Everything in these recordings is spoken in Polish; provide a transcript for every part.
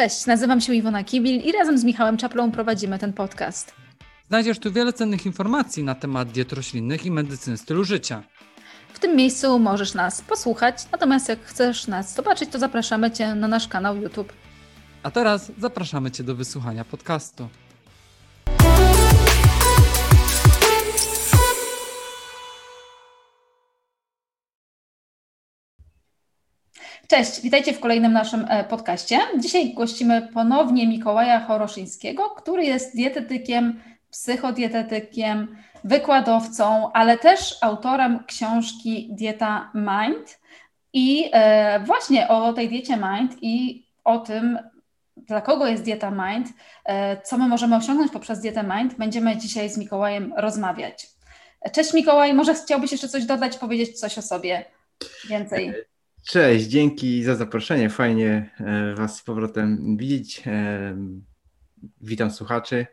Cześć, nazywam się Iwona Kibil i razem z Michałem Czaplą prowadzimy ten podcast. Znajdziesz tu wiele cennych informacji na temat diet roślinnych i medycyny stylu życia. W tym miejscu możesz nas posłuchać, natomiast jak chcesz nas zobaczyć, to zapraszamy Cię na nasz kanał YouTube. A teraz zapraszamy Cię do wysłuchania podcastu. Cześć, witajcie w kolejnym naszym e, podcaście. Dzisiaj gościmy ponownie Mikołaja Choroszyńskiego, który jest dietetykiem, psychodietetykiem, wykładowcą, ale też autorem książki Dieta Mind. I e, właśnie o tej diecie Mind i o tym, dla kogo jest dieta Mind, e, co my możemy osiągnąć poprzez dietę Mind, będziemy dzisiaj z Mikołajem rozmawiać. Cześć Mikołaj, może chciałbyś jeszcze coś dodać, powiedzieć coś o sobie więcej? Cześć, dzięki za zaproszenie. Fajnie e, Was z powrotem widzieć. E, witam słuchaczy.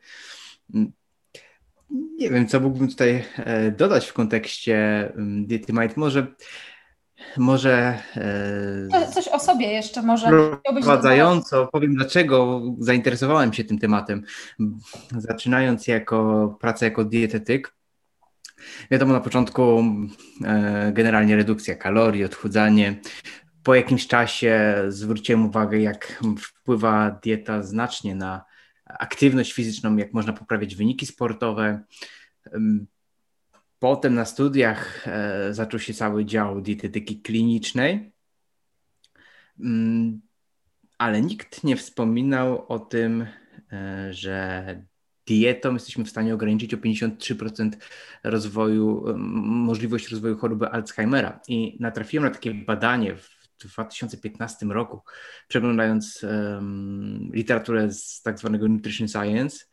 Nie wiem, co mógłbym tutaj e, dodać w kontekście diety Mind. Może może. Coś o sobie jeszcze, może. Wprowadzająco powiem, dlaczego zainteresowałem się tym tematem. Zaczynając jako pracę jako dietetyk, Wiadomo, na początku e, generalnie redukcja kalorii, odchudzanie. Po jakimś czasie zwróciłem uwagę, jak wpływa dieta znacznie na aktywność fizyczną, jak można poprawiać wyniki sportowe. Potem na studiach e, zaczął się cały dział dietetyki klinicznej, ale nikt nie wspominał o tym, e, że dietą jesteśmy w stanie ograniczyć o 53% rozwoju, możliwość rozwoju choroby Alzheimera. I natrafiłem na takie badanie w 2015 roku, przeglądając um, literaturę z tak zwanego Nutrition Science.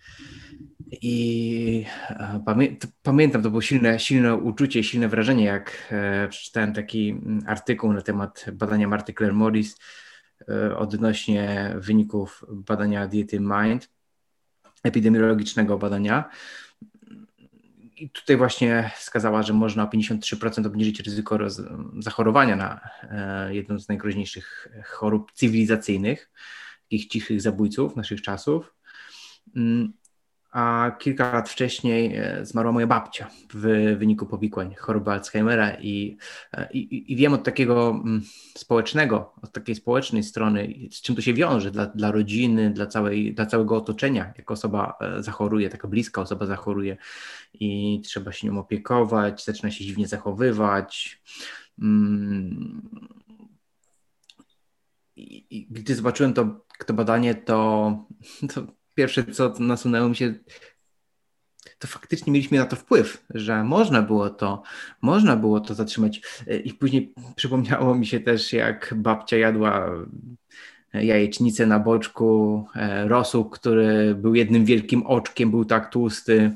I e, pamię pamiętam, to było silne, silne uczucie, silne wrażenie, jak e, przeczytałem taki mm, artykuł na temat badania Marty Claire Morris e, odnośnie wyników badania diety Mind epidemiologicznego badania. I tutaj właśnie wskazała, że można o 53% obniżyć ryzyko roz, zachorowania na e, jedną z najgroźniejszych chorób cywilizacyjnych, takich cichych zabójców naszych czasów. Mm, a kilka lat wcześniej e, zmarła moja babcia w wyniku powikłań choroby Alzheimera i, e, i, i wiem od takiego mm, społecznego, od takiej społecznej strony, z czym to się wiąże dla, dla rodziny, dla, całej, dla całego otoczenia, jak osoba e, zachoruje, taka bliska osoba zachoruje i trzeba się nią opiekować, zaczyna się dziwnie zachowywać. Mm, I, i gdy zobaczyłem to, to badanie, to, to pierwsze, co nasunęło mi się, to faktycznie mieliśmy na to wpływ, że można było to, można było to zatrzymać. I później przypomniało mi się też, jak babcia jadła jajecznicę na boczku, e, rosół, który był jednym wielkim oczkiem, był tak tłusty,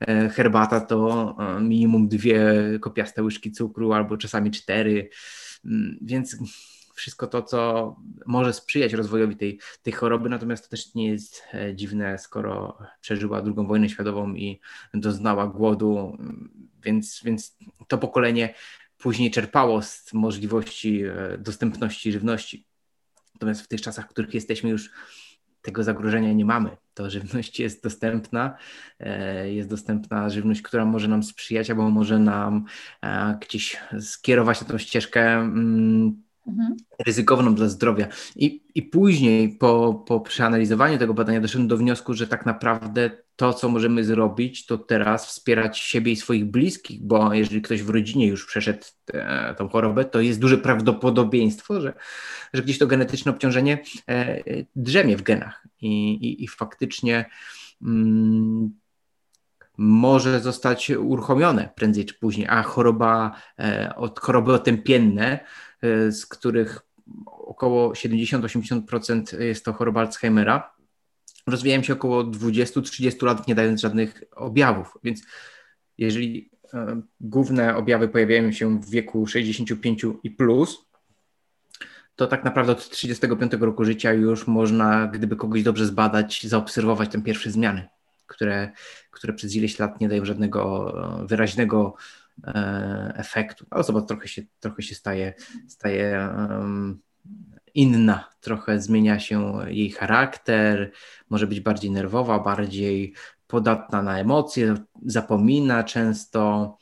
e, herbata to e, minimum dwie kopiaste łyżki cukru albo czasami cztery, mm, więc wszystko to, co może sprzyjać rozwojowi tej, tej choroby, natomiast to też nie jest e, dziwne, skoro przeżyła II wojnę światową i doznała głodu, więc, więc to pokolenie później czerpało z możliwości e, dostępności żywności. Natomiast w tych czasach, w których jesteśmy już tego zagrożenia nie mamy. To żywność jest dostępna, e, jest dostępna żywność, która może nam sprzyjać albo może nam gdzieś skierować na tą ścieżkę mm, Mhm. ryzykowną dla zdrowia. I, i później po, po przeanalizowaniu tego badania doszedłem do wniosku, że tak naprawdę to, co możemy zrobić, to teraz wspierać siebie i swoich bliskich, bo jeżeli ktoś w rodzinie już przeszedł e, tą chorobę, to jest duże prawdopodobieństwo, że, że gdzieś to genetyczne obciążenie e, drzemie w genach i, i, i faktycznie mm, może zostać uruchomione prędzej czy później, a choroba, e, od choroby otępienne z których około 70-80% jest to choroba Alzheimera. Rozwijają się około 20-30 lat, nie dając żadnych objawów. Więc jeżeli e, główne objawy pojawiają się w wieku 65 i plus, to tak naprawdę od 35 roku życia już można, gdyby kogoś dobrze zbadać, zaobserwować te pierwsze zmiany, które, które przez ileś lat nie dają żadnego e, wyraźnego E, efektu. Osoba trochę się, trochę się staje, staje inna, trochę zmienia się jej charakter, może być bardziej nerwowa, bardziej podatna na emocje, zapomina często.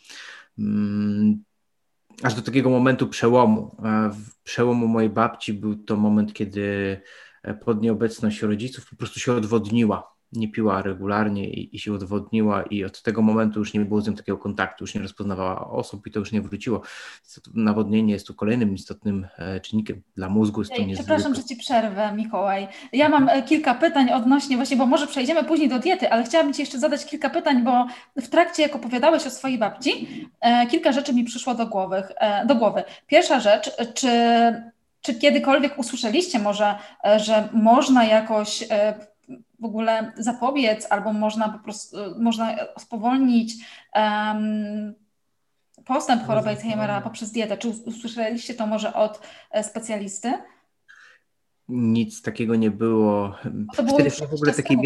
Mm, aż do takiego momentu przełomu. Przełomu mojej babci był to moment, kiedy pod nieobecność rodziców po prostu się odwodniła nie piła regularnie i, i, się odwodniła i od tego momentu już nie było z nią takiego kontaktu, już nie rozpoznawała osób i to już nie wróciło. Nawodnienie jest tu kolejnym istotnym e, czynnikiem dla mózgu. Jest to Przepraszam, że Ci przerwę, Mikołaj. Ja mam e, kilka pytań odnośnie właśnie, bo może przejdziemy później do diety, ale chciałabym Ci jeszcze zadać kilka pytań, bo w trakcie, jak opowiadałeś o swojej babci, e, kilka rzeczy mi przyszło do głowy. Do głowy. Pierwsza rzecz, czy czy kiedykolwiek usłyszeliście może, że można jakoś w ogóle zapobiec, albo można po prostu można spowolnić um, postęp choroby Alzheimera poprzez dietę. Czy usłyszeliście to może od e, specjalisty? Nic takiego nie było. To było Wtedy w ogóle takiej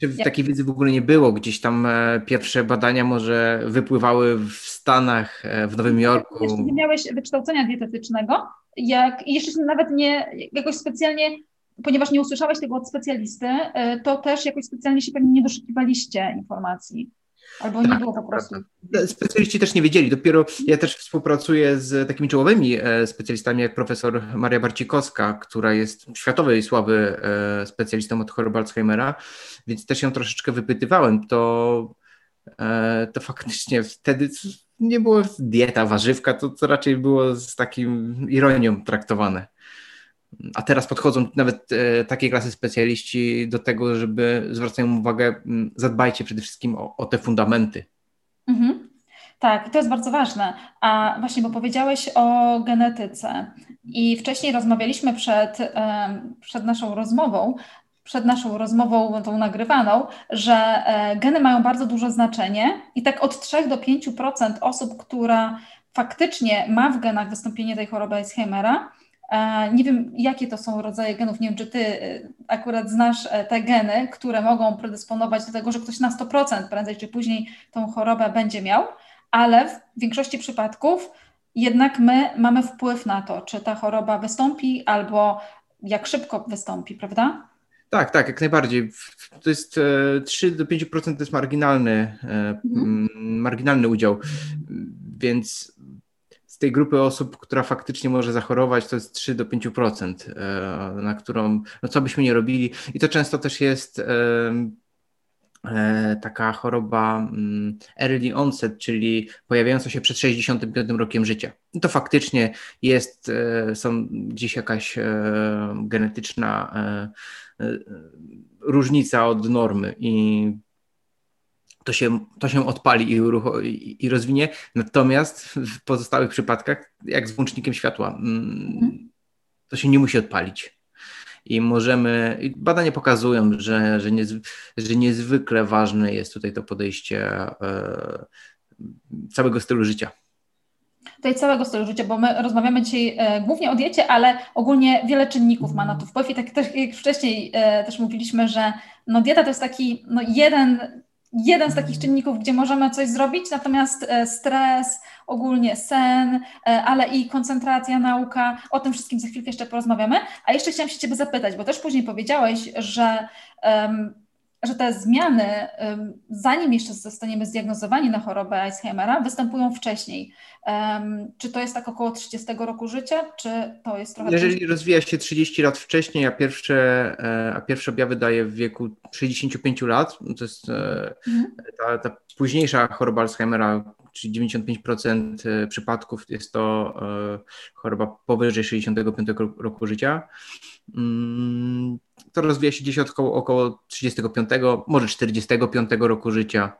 wiedzy, takiej wiedzy w ogóle nie było. Gdzieś tam e, pierwsze badania może wypływały w Stanach, e, w Nowym Jorku. Jeszcze nie miałeś wykształcenia dietetycznego, jak jeszcze nawet nie jakoś specjalnie ponieważ nie usłyszałeś tego od specjalisty, y, to też jakoś specjalnie się pewnie nie doszukiwaliście informacji. Albo tak, nie było po prostu. Specjaliści też nie wiedzieli. Dopiero ja też współpracuję z takimi czołowymi e, specjalistami, jak profesor Maria Barcikowska, która jest światowej sławy e, specjalistą od choroby Alzheimera, więc też ją troszeczkę wypytywałem. To, e, to faktycznie wtedy nie było dieta, warzywka, to, to raczej było z takim ironią traktowane. A teraz podchodzą nawet e, takie klasy specjaliści do tego, żeby zwracają uwagę, zadbajcie przede wszystkim o, o te fundamenty. Mhm. Tak, to jest bardzo ważne. A właśnie, bo powiedziałeś o genetyce i wcześniej rozmawialiśmy przed, przed naszą rozmową, przed naszą rozmową tą nagrywaną, że e, geny mają bardzo duże znaczenie i tak od 3 do 5% osób, która faktycznie ma w genach wystąpienie tej choroby Alzheimera, nie wiem, jakie to są rodzaje genów. Nie wiem, czy ty y, akurat znasz e, te geny, które mogą predysponować do tego, że ktoś na 100% prędzej czy później tą chorobę będzie miał, ale w większości przypadków jednak my mamy wpływ na to, czy ta choroba wystąpi albo jak szybko wystąpi, prawda? Tak, tak, jak najbardziej. To jest 3 e, do 5% to jest marginalny, e, mhm. marginalny udział, więc z tej grupy osób, która faktycznie może zachorować, to jest 3 do 5%, e, na którą, no co byśmy nie robili. I to często też jest e, e, taka choroba mm, early onset, czyli pojawiająca się przed 65 rokiem życia. To faktycznie jest, są gdzieś jakaś genetyczna różnica od normy i to się, to się odpali i, i, i rozwinie. Natomiast w pozostałych przypadkach, jak z włącznikiem światła, mm, to się nie musi odpalić. I możemy, badania pokazują, że, że, niezw, że niezwykle ważne jest tutaj to podejście e, całego stylu życia tutaj całego stylu życia, bo my rozmawiamy dzisiaj e, głównie o diecie, ale ogólnie wiele czynników ma na to wpływ i tak też jak wcześniej e, też mówiliśmy, że no dieta to jest taki no jeden jeden z takich czynników, gdzie możemy coś zrobić, natomiast e, stres, ogólnie sen, e, ale i koncentracja, nauka, o tym wszystkim za chwilkę jeszcze porozmawiamy. A jeszcze chciałam się Ciebie zapytać, bo też później powiedziałeś, że um, że te zmiany, zanim jeszcze zostaniemy zdiagnozowani na chorobę Alzheimera, występują wcześniej. Czy to jest tak około 30 roku życia, czy to jest trochę... Jeżeli później? rozwija się 30 lat wcześniej, a pierwsze, e, a pierwsze objawy daje w wieku 65 lat, to jest e, mhm. ta, ta późniejsza choroba Alzheimera, czyli 95% e, przypadków jest to choroba powyżej 65 roku życia. Mm, to rozwija się gdzieś około, około 35, może 45 roku życia.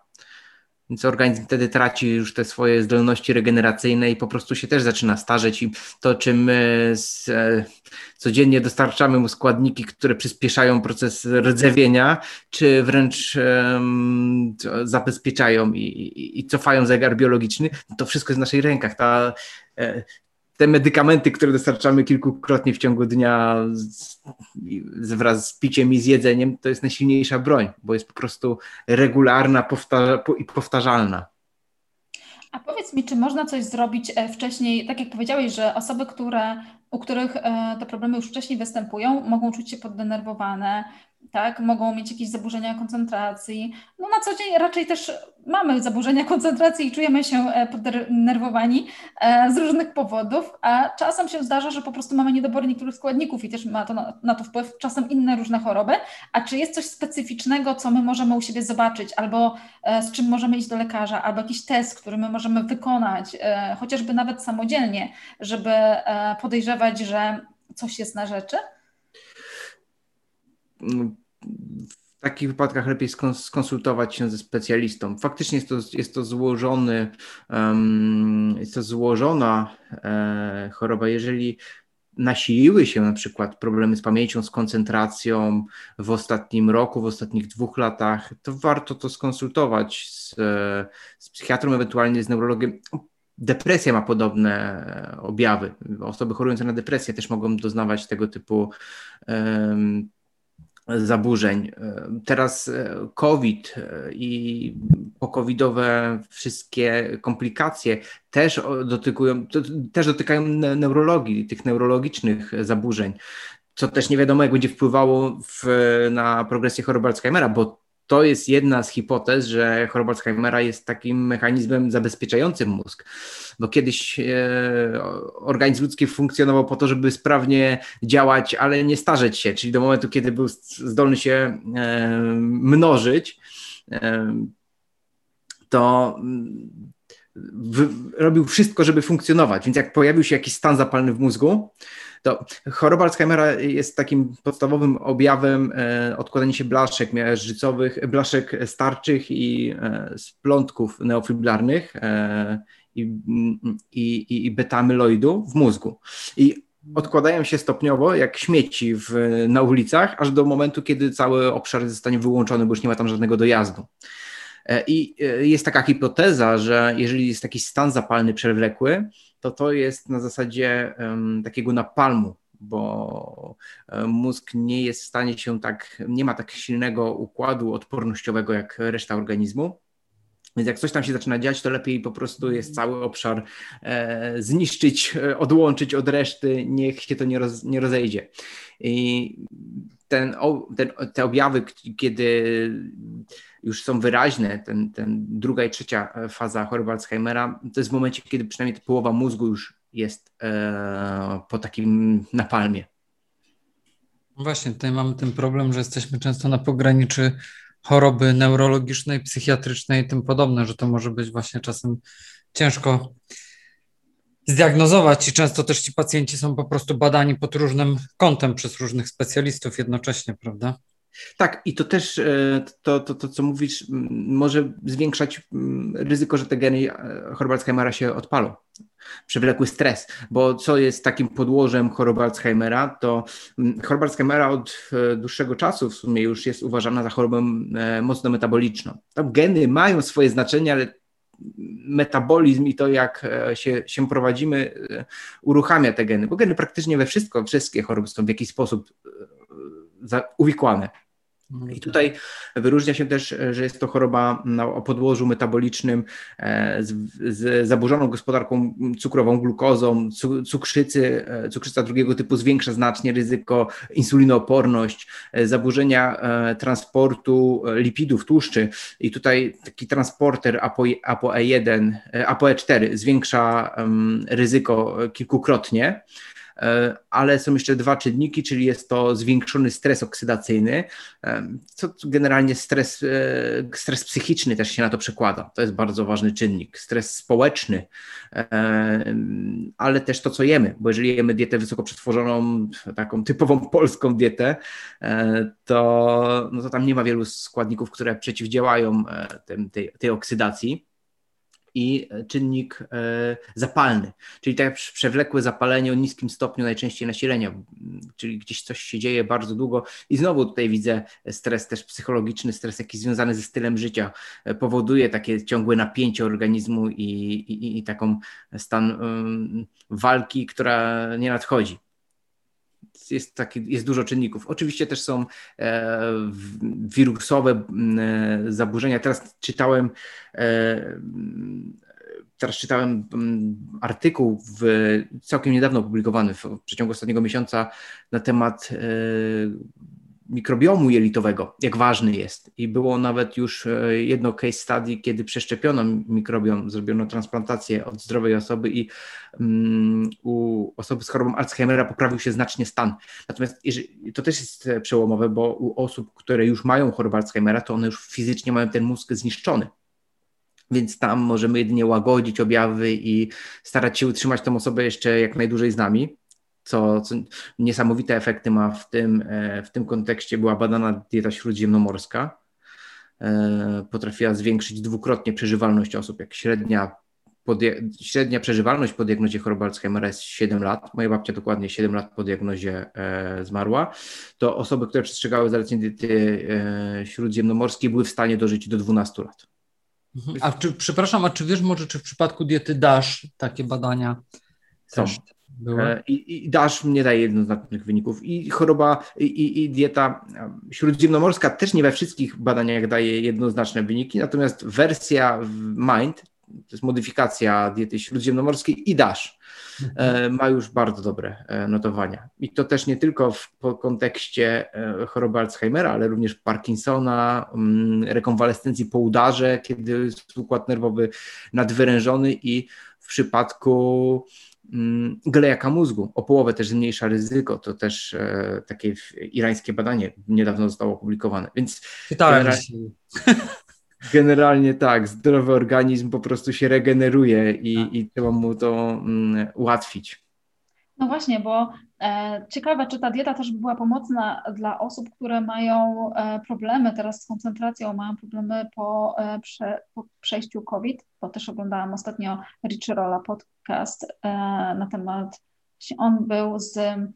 Więc organizm wtedy traci już te swoje zdolności regeneracyjne i po prostu się też zaczyna starzeć i to, czym my z, e, codziennie dostarczamy mu składniki, które przyspieszają proces rdzewienia, czy wręcz e, zabezpieczają i, i, i, cofają zegar biologiczny, to wszystko jest w naszych rękach. Ta, e, te medykamenty, które dostarczamy kilkukrotnie w ciągu dnia z, wraz z piciem i z jedzeniem, to jest najsilniejsza broń, bo jest po prostu regularna powtarza, i powtarzalna. A powiedz mi, czy można coś zrobić e, wcześniej, tak jak powiedziałeś, że osoby, które u których te problemy już wcześniej występują, mogą czuć się poddenerwowane, tak, mogą mieć jakieś zaburzenia koncentracji. No na co dzień raczej też mamy zaburzenia koncentracji i czujemy się e, poddenerwowani e, z różnych powodów, a czasem się zdarza, że po prostu mamy niedobór niektórych składników i też ma to na, na to wpływ, czasem inne różne choroby. A czy jest coś specyficznego, co my możemy u siebie zobaczyć, albo e, z czym możemy iść do lekarza, albo jakiś test, który my możemy wykonać, chociażby nawet samodzielnie, żeby podejrzewać, że coś jest na rzeczy? W takich wypadkach lepiej skonsultować się ze specjalistą. Faktycznie jest to, jest to złożony, um, jest to złożona e, choroba. Jeżeli nasiliły się na przykład problemy z pamięcią, z koncentracją w ostatnim roku, w ostatnich dwóch latach, to warto to skonsultować z, z psychiatrą, ewentualnie z neurologiem. Depresja ma podobne objawy. Osoby chorujące na depresję też mogą doznawać tego typu um, zaburzeń. Teraz e, COVID e, i pokowidowe wszystkie komplikacje też dotykują, też dotykają neurologii, tych neurologicznych zaburzeń, co też nie wiadomo, jak będzie wpływało w, na progresję choroby Alzheimera, bo to jest jedna z hipotez, że choroba Alzheimera jest takim mechanizmem zabezpieczającym mózg, bo kiedyś e, organizm ludzki funkcjonował po to, żeby sprawnie działać, ale nie starzeć się, czyli do momentu, kiedy był zdolny się e, mnożyć, e, to mm, robił wszystko, żeby funkcjonować. Więc jak pojawił się jakiś stan zapalny w mózgu, to choroba Alzheimera jest takim podstawowym objawem e, odkładania się blaszek miażdżycowych, blaszek starczych i e, splątków neofiblarnych e, i, i, i betamyloidu w mózgu. I odkładają się stopniowo jak śmieci w, na ulicach, aż do momentu, kiedy cały obszar zostanie wyłączony, bo już nie ma tam żadnego dojazdu. I jest taka hipoteza, że jeżeli jest taki stan zapalny przewlekły, to to jest na zasadzie takiego napalmu, bo mózg nie jest w stanie się tak, nie ma tak silnego układu odpornościowego jak reszta organizmu. Więc jak coś tam się zaczyna dziać, to lepiej po prostu jest cały obszar e, zniszczyć, e, odłączyć od reszty, niech się to nie, roz, nie rozejdzie. I ten, ten, te objawy, kiedy już są wyraźne, ten, ten druga i trzecia e, faza choroby Alzheimera, to jest w momencie, kiedy przynajmniej połowa mózgu już jest e, po takim napalmie. Właśnie, tutaj mamy ten problem, że jesteśmy często na pograniczy choroby neurologicznej, psychiatrycznej i tym podobne, że to może być właśnie czasem ciężko zdiagnozować i często też ci pacjenci są po prostu badani pod różnym kątem przez różnych specjalistów jednocześnie, prawda? Tak, i to też e, to, to, to, co mówisz, może zwiększać ryzyko, że te geny e, choroby Alzheimera się odpalą. Przewlekły stres, bo co jest takim podłożem choroby Alzheimera, to choroba Alzheimera od e, dłuższego czasu w sumie już jest uważana za chorobę mocno metaboliczną. Tam geny mają swoje znaczenie, ale metabolizm i to, jak się, się prowadzimy, uruchamia te geny, bo geny praktycznie we wszystko, wszystkie choroby są w jakiś sposób uwikłane. No I tutaj wyróżnia się też, że jest to choroba o podłożu metabolicznym e, z, z zaburzoną gospodarką cukrową, glukozą, cukrzycy. E, cukrzyca drugiego typu zwiększa znacznie ryzyko, insulinooporność, e, zaburzenia transportu lipidów, tłuszczy. I tutaj taki transporter ApoE1, ApoE4 zwiększa ryzyko kilkukrotnie. E, ale są jeszcze dwa czynniki, czyli jest to zwiększony stres oksydacyjny, e, co generalnie stres, e, stres psychiczny też się na to przekłada. To jest bardzo ważny czynnik. Stres społeczny, ale też to, co jemy, bo jeżeli jemy dietę wysoko przetworzoną, taką typową polską dietę, to, no to tam nie ma wielu składników, które przeciwdziałają tej, tej oksydacji i czynnik e, zapalny, czyli tak przewlekłe zapalenie o niskim stopniu najczęściej nasilenia, czyli gdzieś coś się dzieje bardzo długo. I znowu tutaj widzę stres też psychologiczny, stres jakiś związany ze stylem życia e, powoduje takie ciągłe napięcie organizmu i, i, i taką stan walki, która nie nadchodzi jest, taki, jest dużo czynników. Oczywiście też są e, wirusowe e, zaburzenia. Teraz czytałem e, teraz czytałem artykuł w, całkiem niedawno opublikowany w, w przeciągu ostatniego miesiąca na temat mikrobiomu jelitowego, jak ważny jest. I było nawet już e, jedno case study, kiedy przeszczepiono mikrobiom, zrobiono transplantację od zdrowej osoby i um, u osoby z chorobą Alzheimera poprawił się znacznie stan. Natomiast jeżeli, to też jest e, przełomowe, bo u osób, które już mają chorobę Alzheimera, to one już fizycznie mają ten mózg zniszczony. Więc tam możemy jedynie łagodzić objawy i starać się utrzymać tą osobę jeszcze jak najdłużej z nami co, co niesamowite efekty ma w tym, e, w tym kontekście. Była badana dieta śródziemnomorska. E, potrafiła zwiększyć dwukrotnie przeżywalność osób, jak średnia średnia przeżywalność po diagnozie choroby Alzheimera jest 7 lat. Moja babcia dokładnie 7 lat po diagnozie e, zmarła. To osoby, które przestrzegały zaleceń diety śródziemnomorskiej, były w stanie dożyć do 12 lat. Mhm. A czy, przepraszam, a czy wiesz może, czy w przypadku diety DASH takie badania są? Też E, I, I dasz nie daje jednoznacznych wyników. I choroba, i, i dieta śródziemnomorska też nie we wszystkich badaniach daje jednoznaczne wyniki, natomiast wersja MIND, to jest modyfikacja diety śródziemnomorskiej i DASH, mhm. ma już bardzo dobre e, notowania. I to też nie tylko w kontekście choroby Alzheimera, ale również Parkinsona, mm, rekonwalescencji po udarze, kiedy jest układ nerwowy nadwyrężony i w przypadku Mm, glejaka mózgu, o połowę też zmniejsza ryzyko. To też e, takie irańskie badanie niedawno zostało opublikowane. Więc generalnie, generalnie tak, zdrowy organizm po prostu się regeneruje i, tak. i trzeba mu to mm, ułatwić. No właśnie, bo ciekawe, czy ta dieta też była pomocna dla osób, które mają e, problemy teraz z koncentracją, mają problemy po, e, prze, po przejściu COVID, bo też oglądałam ostatnio Richie Rolla podcast e, na temat, on był z e,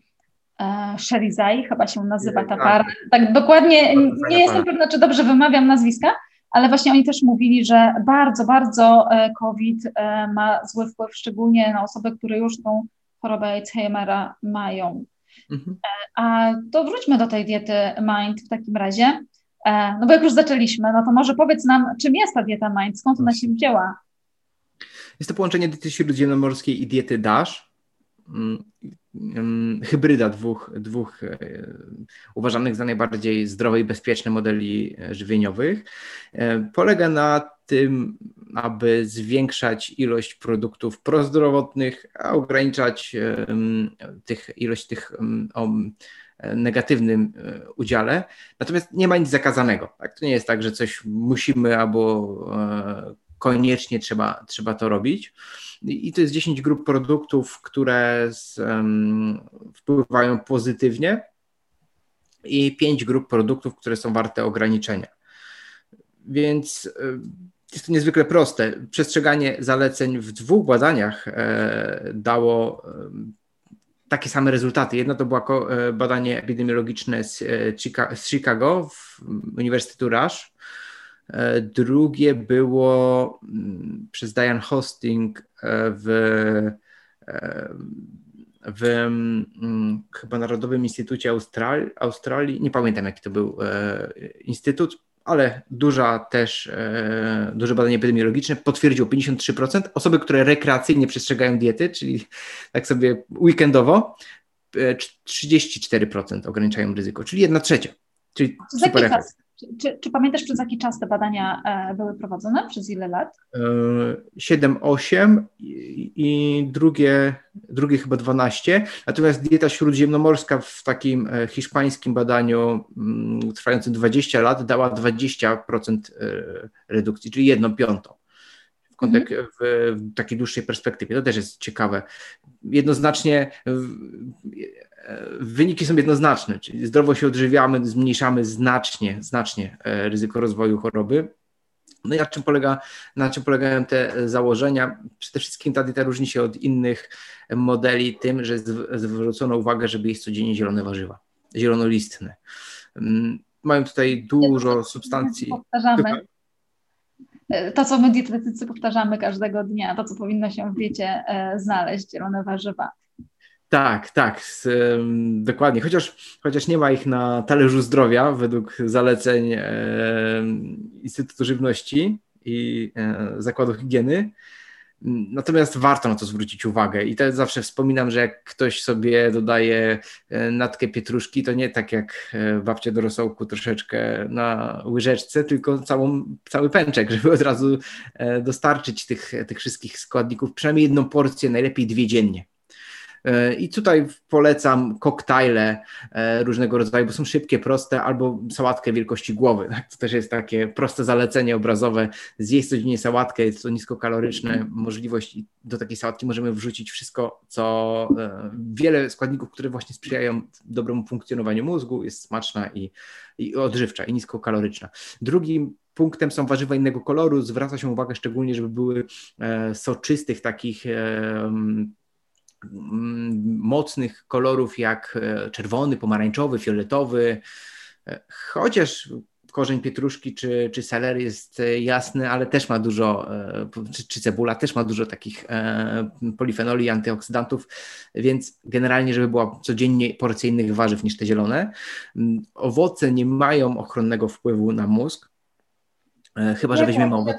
Sherry Zai, chyba się nazywa ta para. Tak dokładnie, nie jestem pewna, czy dobrze wymawiam nazwiska, ale właśnie oni też mówili, że bardzo, bardzo e, COVID e, ma zły wpływ, szczególnie na osoby, które już tą chorobę Alzheimera mają. Mhm. E, a to wróćmy do tej diety MIND w takim razie. E, no bo jak już zaczęliśmy, no to może powiedz nam, czym jest ta dieta MIND, skąd ona się wzięła? Jest to połączenie diety śródziemnomorskiej i diety DASH. Mm, mm, hybryda dwóch, dwóch e, uważanych za najbardziej zdrowe i bezpieczne modeli żywieniowych. Polega na tym, aby zwiększać ilość produktów prozdrowotnych, a ograniczać tych, ilość tych o negatywnym e, udziale. Natomiast nie ma nic zakazanego. Tak? To nie jest tak, że coś musimy albo e, koniecznie trzeba, trzeba to robić. I to jest 10 grup produktów, które z, um, wpływają pozytywnie i 5 grup produktów, które są warte ograniczenia. Więc e, jest to niezwykle proste. Przestrzeganie zaleceń w dwóch badaniach e, dało e, takie same rezultaty. Jedno to było badanie epidemiologiczne z, Chicago, w Uniwersytetu Rush. Drugie było mm, przez Diane Hosting w, w mm, chyba Narodowym Instytucie Australii, nie pamiętam jaki to był instytut, ale duża też, e, duże badanie epidemiologiczne potwierdziło 53%. Osoby, które rekreacyjnie przestrzegają diety, czyli tak sobie weekendowo, 34% e, ograniczają ryzyko, czyli 1 trzecia. Czyli super efekt. Czy, czy, pamiętasz, przez jaki czas te badania e, były prowadzone? Przez ile lat? 7-8 e, i, i drugie, drugie chyba 12. Natomiast dieta śródziemnomorska w takim e, hiszpańskim badaniu mm, trwającym 20 lat dała 20% redukcji, czyli 1 piątą. W, kontek- mhm. w, w takiej dłuższej perspektywie. To też jest ciekawe. Jednoznacznie wyniki są jednoznaczne, czyli zdrowo się odżywiamy, zmniejszamy znacznie, znacznie e, ryzyko rozwoju choroby. No i na czym, polega, na czym polegają te założenia? Przede wszystkim ta dieta różni się od innych modeli tym, że zwrócono uwagę, żeby jeść codziennie zielone warzywa, zielonolistne. Mm, mają tutaj dużo substancji. Powtarzamy. E, to, co my dietetycy powtarzamy każdego dnia, to, co powinno się w diecie e, znaleźć, zielone warzywa. Tak, tak, dokładnie. Chociaż, chociaż nie ma ich na talerzu zdrowia według zaleceń Instytutu Żywności i e, Zakładu Higieny. Natomiast warto na to zwrócić uwagę i to zawsze wspominam, że jak ktoś sobie dodaje e, natkę pietruszki, to nie tak jak e, babcia do rosołku troszeczkę na łyżeczce, tylko całą, cały pęczek, żeby od razu dostarczyć tych, tych wszystkich składników, przynajmniej jedną porcję, najlepiej dwie dziennie. E, I tutaj polecam koktajle e, różnego rodzaju, bo są szybkie, proste, albo sałatkę wielkości głowy. To też jest takie proste zalecenie obrazowe. Zjeść codziennie sałatkę, jest to niskokaloryczne. Możliwość do takiej sałatki możemy wrzucić wszystko, co e, wiele składników, które właśnie sprzyjają dobremu funkcjonowaniu mózgu, jest smaczna i, i odżywcza i niskokaloryczna. Drugim punktem są warzywa innego koloru. Zwraca się uwagę szczególnie, żeby były soczystych, takich mocnych kolorów jak e, czerwony, pomarańczowy, fioletowy, e, chociaż korzeń pietruszki czy, czy selery jest e, jasny, ale też ma dużo, czy, czy cebula też ma dużo takich polifenoli, antyoksydantów, więc generalnie, żeby była codziennie porcja innych warzyw niż te zielone. Mm, owoce nie mają ochronnego wpływu na mózg, chyba, że weźmiemy owoce.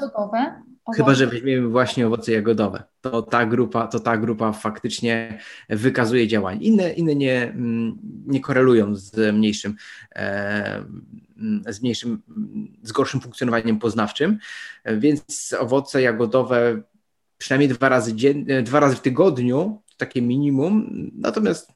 Chyba, że weźmiemy właśnie owoce jagodowe, to ta grupa, to ta grupa faktycznie wykazuje działanie. Inne, inne nie, mm, nie korelują z mniejszym, e, z mniejszym, z gorszym funkcjonowaniem poznawczym, więc owoce jagodowe przynajmniej dwa razy, dzien, dwa razy w tygodniu, takie minimum, natomiast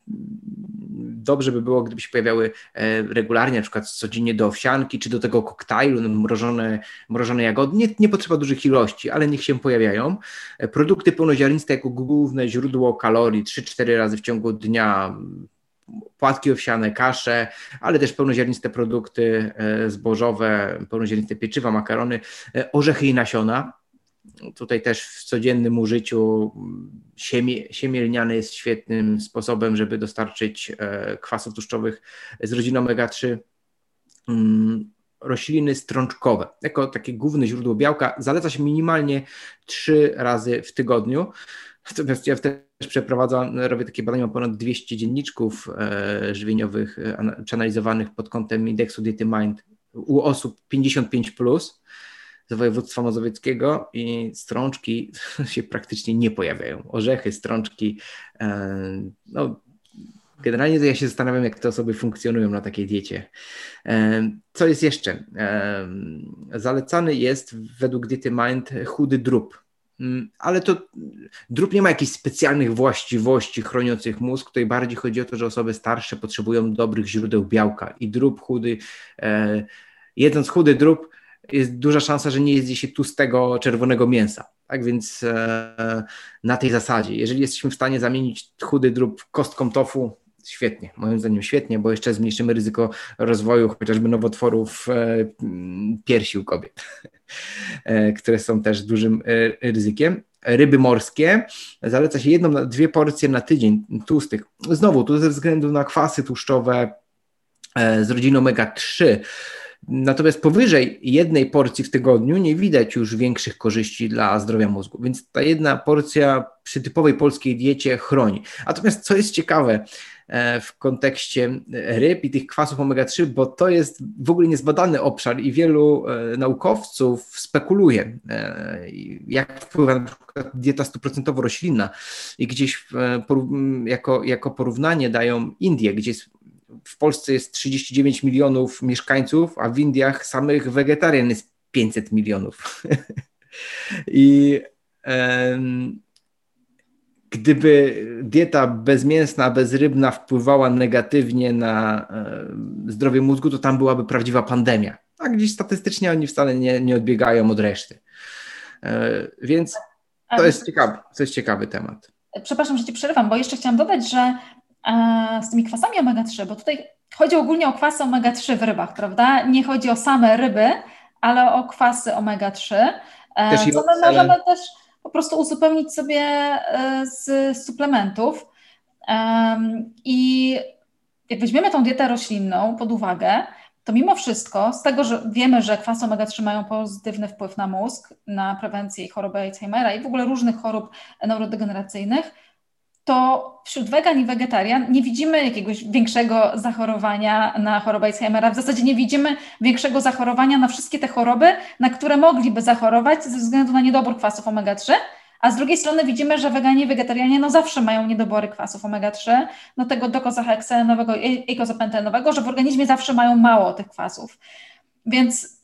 dobrze by było, gdyby się pojawiały e, regularnie, na przykład codziennie do owsianki, czy do tego koktajlu, no, mrożone, mrożone jagody. Nie, nie potrzeba dużych ilości, ale niech się pojawiają. E, produkty pełnoziarniste jako główne źródło kalorii 3-4 razy w ciągu dnia płatki owsiane, kasze, ale też pełnoziarniste produkty e, zbożowe, pełnoziarniste pieczywa, makarony, orzechy i nasiona. Tutaj też w codziennym użyciu siemie, siemię jest świetnym sposobem, żeby dostarczyć e, kwasów tłuszczowych z rodziny omega-3. Mm, rośliny strączkowe, jako takie główne źródło białka, zaleca się minimalnie trzy razy w tygodniu. Natomiast ja też przeprowadzam, robię takie badania, ponad 200 dzienniczków e, żywieniowych e, przeanalizowanych pod kątem indeksu diety mind u osób 55+. Plus z województwa mazowieckiego i strączki się praktycznie nie pojawiają. Orzechy, strączki, e, no generalnie ja się zastanawiam, jak te osoby funkcjonują na takiej diecie. E, co jest jeszcze? E, zalecany jest według diety Mind chudy drób. Mm, ale to drób nie ma jakichś specjalnych właściwości chroniących mózg. Tutaj bardziej chodzi o to, że osoby starsze potrzebują dobrych źródeł białka i drób chudy, jedząc chudy drób, jest duża szansa, że nie jest się tłustego czerwonego mięsa. Tak więc e, na tej zasadzie, jeżeli jesteśmy w stanie zamienić chudy drób kostką tofu, świetnie, moim zdaniem świetnie, bo jeszcze zmniejszymy ryzyko rozwoju chociażby nowotworów e, piersi u kobiet, e, które są też dużym e, ryzykiem. Ryby morskie zaleca się jedną, dwie porcje na tydzień tłustych. Znowu, tu ze względu na kwasy tłuszczowe e, z rodziny omega-3 Natomiast powyżej jednej porcji w tygodniu nie widać już większych korzyści dla zdrowia mózgu, więc ta jedna porcja przy typowej polskiej diecie chroni. Natomiast co jest ciekawe e, w kontekście ryb i tych kwasów omega-3, bo to jest w ogóle niezbadany obszar i wielu e, naukowców spekuluje, e, jak wpływa na przykład dieta stuprocentowo roślinna i gdzieś jako, jako porównanie dają Indie, gdzie jest w Polsce jest 39 milionów mieszkańców, a w Indiach samych wegetarian jest 500 milionów. I um, gdyby dieta bezmięsna, bezrybna wpływała negatywnie na um, zdrowie mózgu, to tam byłaby prawdziwa pandemia. A gdzieś statystycznie oni wcale nie, nie odbiegają od reszty. E, więc to jest, ciekawy, to jest ciekawy temat. Przepraszam, że Ci przerywam, bo jeszcze chciałam dodać, że z tymi kwasami omega-3, bo tutaj chodzi ogólnie o kwasy omega-3 w rybach, prawda? Nie chodzi o same ryby, ale o kwasy omega-3, e, co my możemy też po prostu uzupełnić sobie e, z suplementów. I jak weźmiemy tą dietę roślinną pod uwagę, to mimo wszystko, z tego, że wiemy, że kwasy omega-3 mają pozytywny wpływ na mózg, na prewencję choroby Alzheimera i w ogóle różnych chorób neurodegeneracyjnych, to wśród wegan i wegetarian nie widzimy jakiegoś większego zachorowania na chorobę Alzheimera. W zasadzie nie widzimy większego zachorowania na wszystkie te choroby, na które mogliby zachorować ze względu na niedobór kwasów omega-3, A z drugiej strony widzimy, że weganie i wegetarianie no zawsze mają niedobory kwasów omega-3, no tego dokozaheksenowego i ikozopentenowego, że w organizmie zawsze mają mało tych kwasów. Więc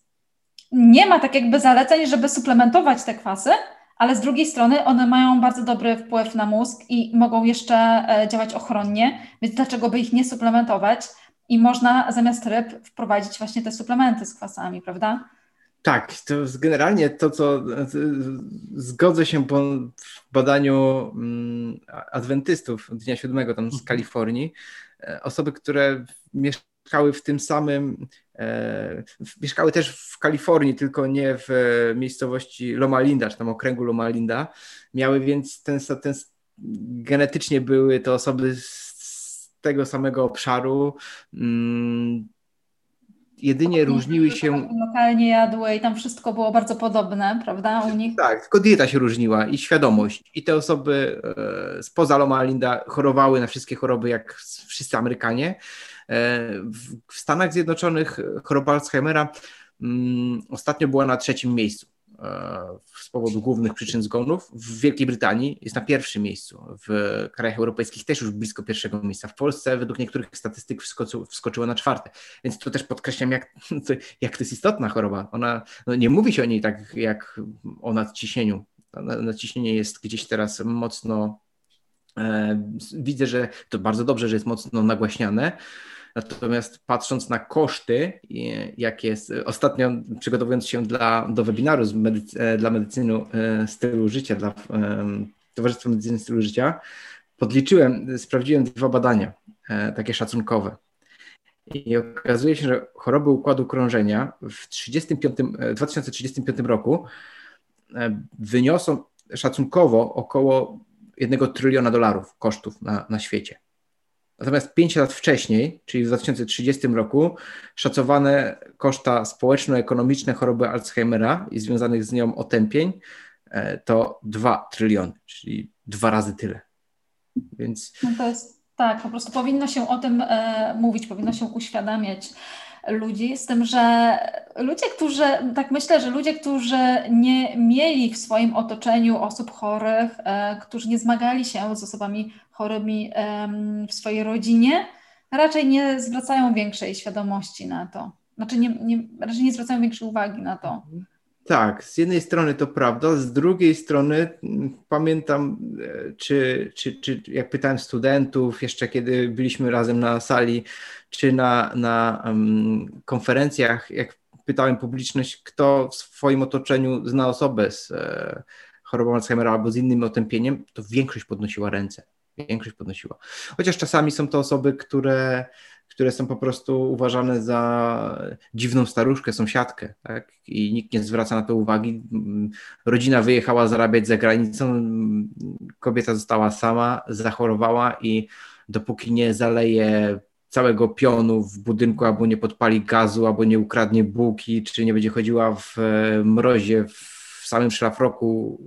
nie ma tak jakby zaleceń, żeby suplementować te kwasy, ale z drugiej strony one mają bardzo dobry wpływ na mózg i mogą jeszcze e, działać ochronnie, więc dlaczego by ich nie suplementować? I można zamiast ryb wprowadzić właśnie te suplementy z kwasami, prawda? Tak, to generalnie to, co zgodzę się po badaniu mm, adwentystów Dnia Siódmego tam z mhm. Kalifornii, e, osoby, które mieszkały w tym samym, e, mieszkały też w Kalifornii, tylko nie w miejscowości Loma Linda, czy tam okręgu Loma Linda, miały więc ten, ten genetycznie były to osoby z tego samego obszaru, mm, jedynie różniły się. Lokalnie jadły i tam wszystko było bardzo podobne, prawda? U nich? Tak, tylko dieta się różniła i świadomość. I te osoby e, spoza Loma Linda chorowały na wszystkie choroby, jak wszyscy Amerykanie. E, w Stanach Zjednoczonych choroba Alzheimera mm, ostatnio była na trzecim miejscu. E, powodu głównych przyczyn zgonów. W Wielkiej Brytanii jest na pierwszym miejscu, w krajach europejskich też już blisko pierwszego miejsca. W Polsce według niektórych statystyk wskoczyło, wskoczyło na czwarte. Więc to też podkreślam, jak, jak to jest istotna choroba. Ona, no nie mówi się o niej tak jak o nadciśnieniu. Nadciśnienie jest gdzieś teraz mocno e, Widzę, że to bardzo dobrze, że jest mocno nagłaśniane, Natomiast patrząc na koszty, jak jest ostatnio przygotowując się dla, do webinaru medycy, e, dla medycyny e, stylu życia, dla Towarzystwa Medycyny Stylu Życia, podliczyłem, sprawdziłem dwa badania, e, takie szacunkowe. I okazuje się, że choroby układu krążenia w 35, 2035 roku wyniosą szacunkowo około 1 tryliona dolarów kosztów na, na świecie. Natomiast 5 lat wcześniej, czyli w 2030 roku, szacowane koszta społeczno-ekonomiczne choroby Alzheimera i związanych z nią otępień e, to 2 tryliony, czyli dwa razy tyle. Więc... No to jest tak, po prostu powinno się o tym e, mówić, powinno się uświadamiać ludzi, z tym, że ludzie, którzy, tak myślę, że ludzie, którzy nie mieli w swoim otoczeniu osób chorych, e, którzy nie zmagali się z osobami chorymi w swojej rodzinie, raczej nie zwracają większej świadomości na to. Znaczy, nie, nie, raczej nie zwracają większej uwagi na to. Tak, z jednej strony to prawda, z drugiej strony mm, pamiętam, e, czy, czy, czy jak pytałem studentów, jeszcze kiedy byliśmy razem na sali, czy na, na um, konferencjach, jak pytałem publiczność, kto w swoim otoczeniu zna osobę z e, chorobą Alzheimera albo z innym otępieniem, to większość podnosiła ręce. Większość podnosiła. Chociaż czasami są to osoby, które które są po prostu uważane za dziwną staruszkę, sąsiadkę, tak? I nikt nie zwraca na to uwagi. Rodzina wyjechała zarabiać za granicą, kobieta została sama, zachorowała i dopóki nie zaleje całego pionu w budynku, albo nie podpali gazu, albo nie ukradnie bułki, czy nie będzie chodziła w mrozie, w samym szlafroku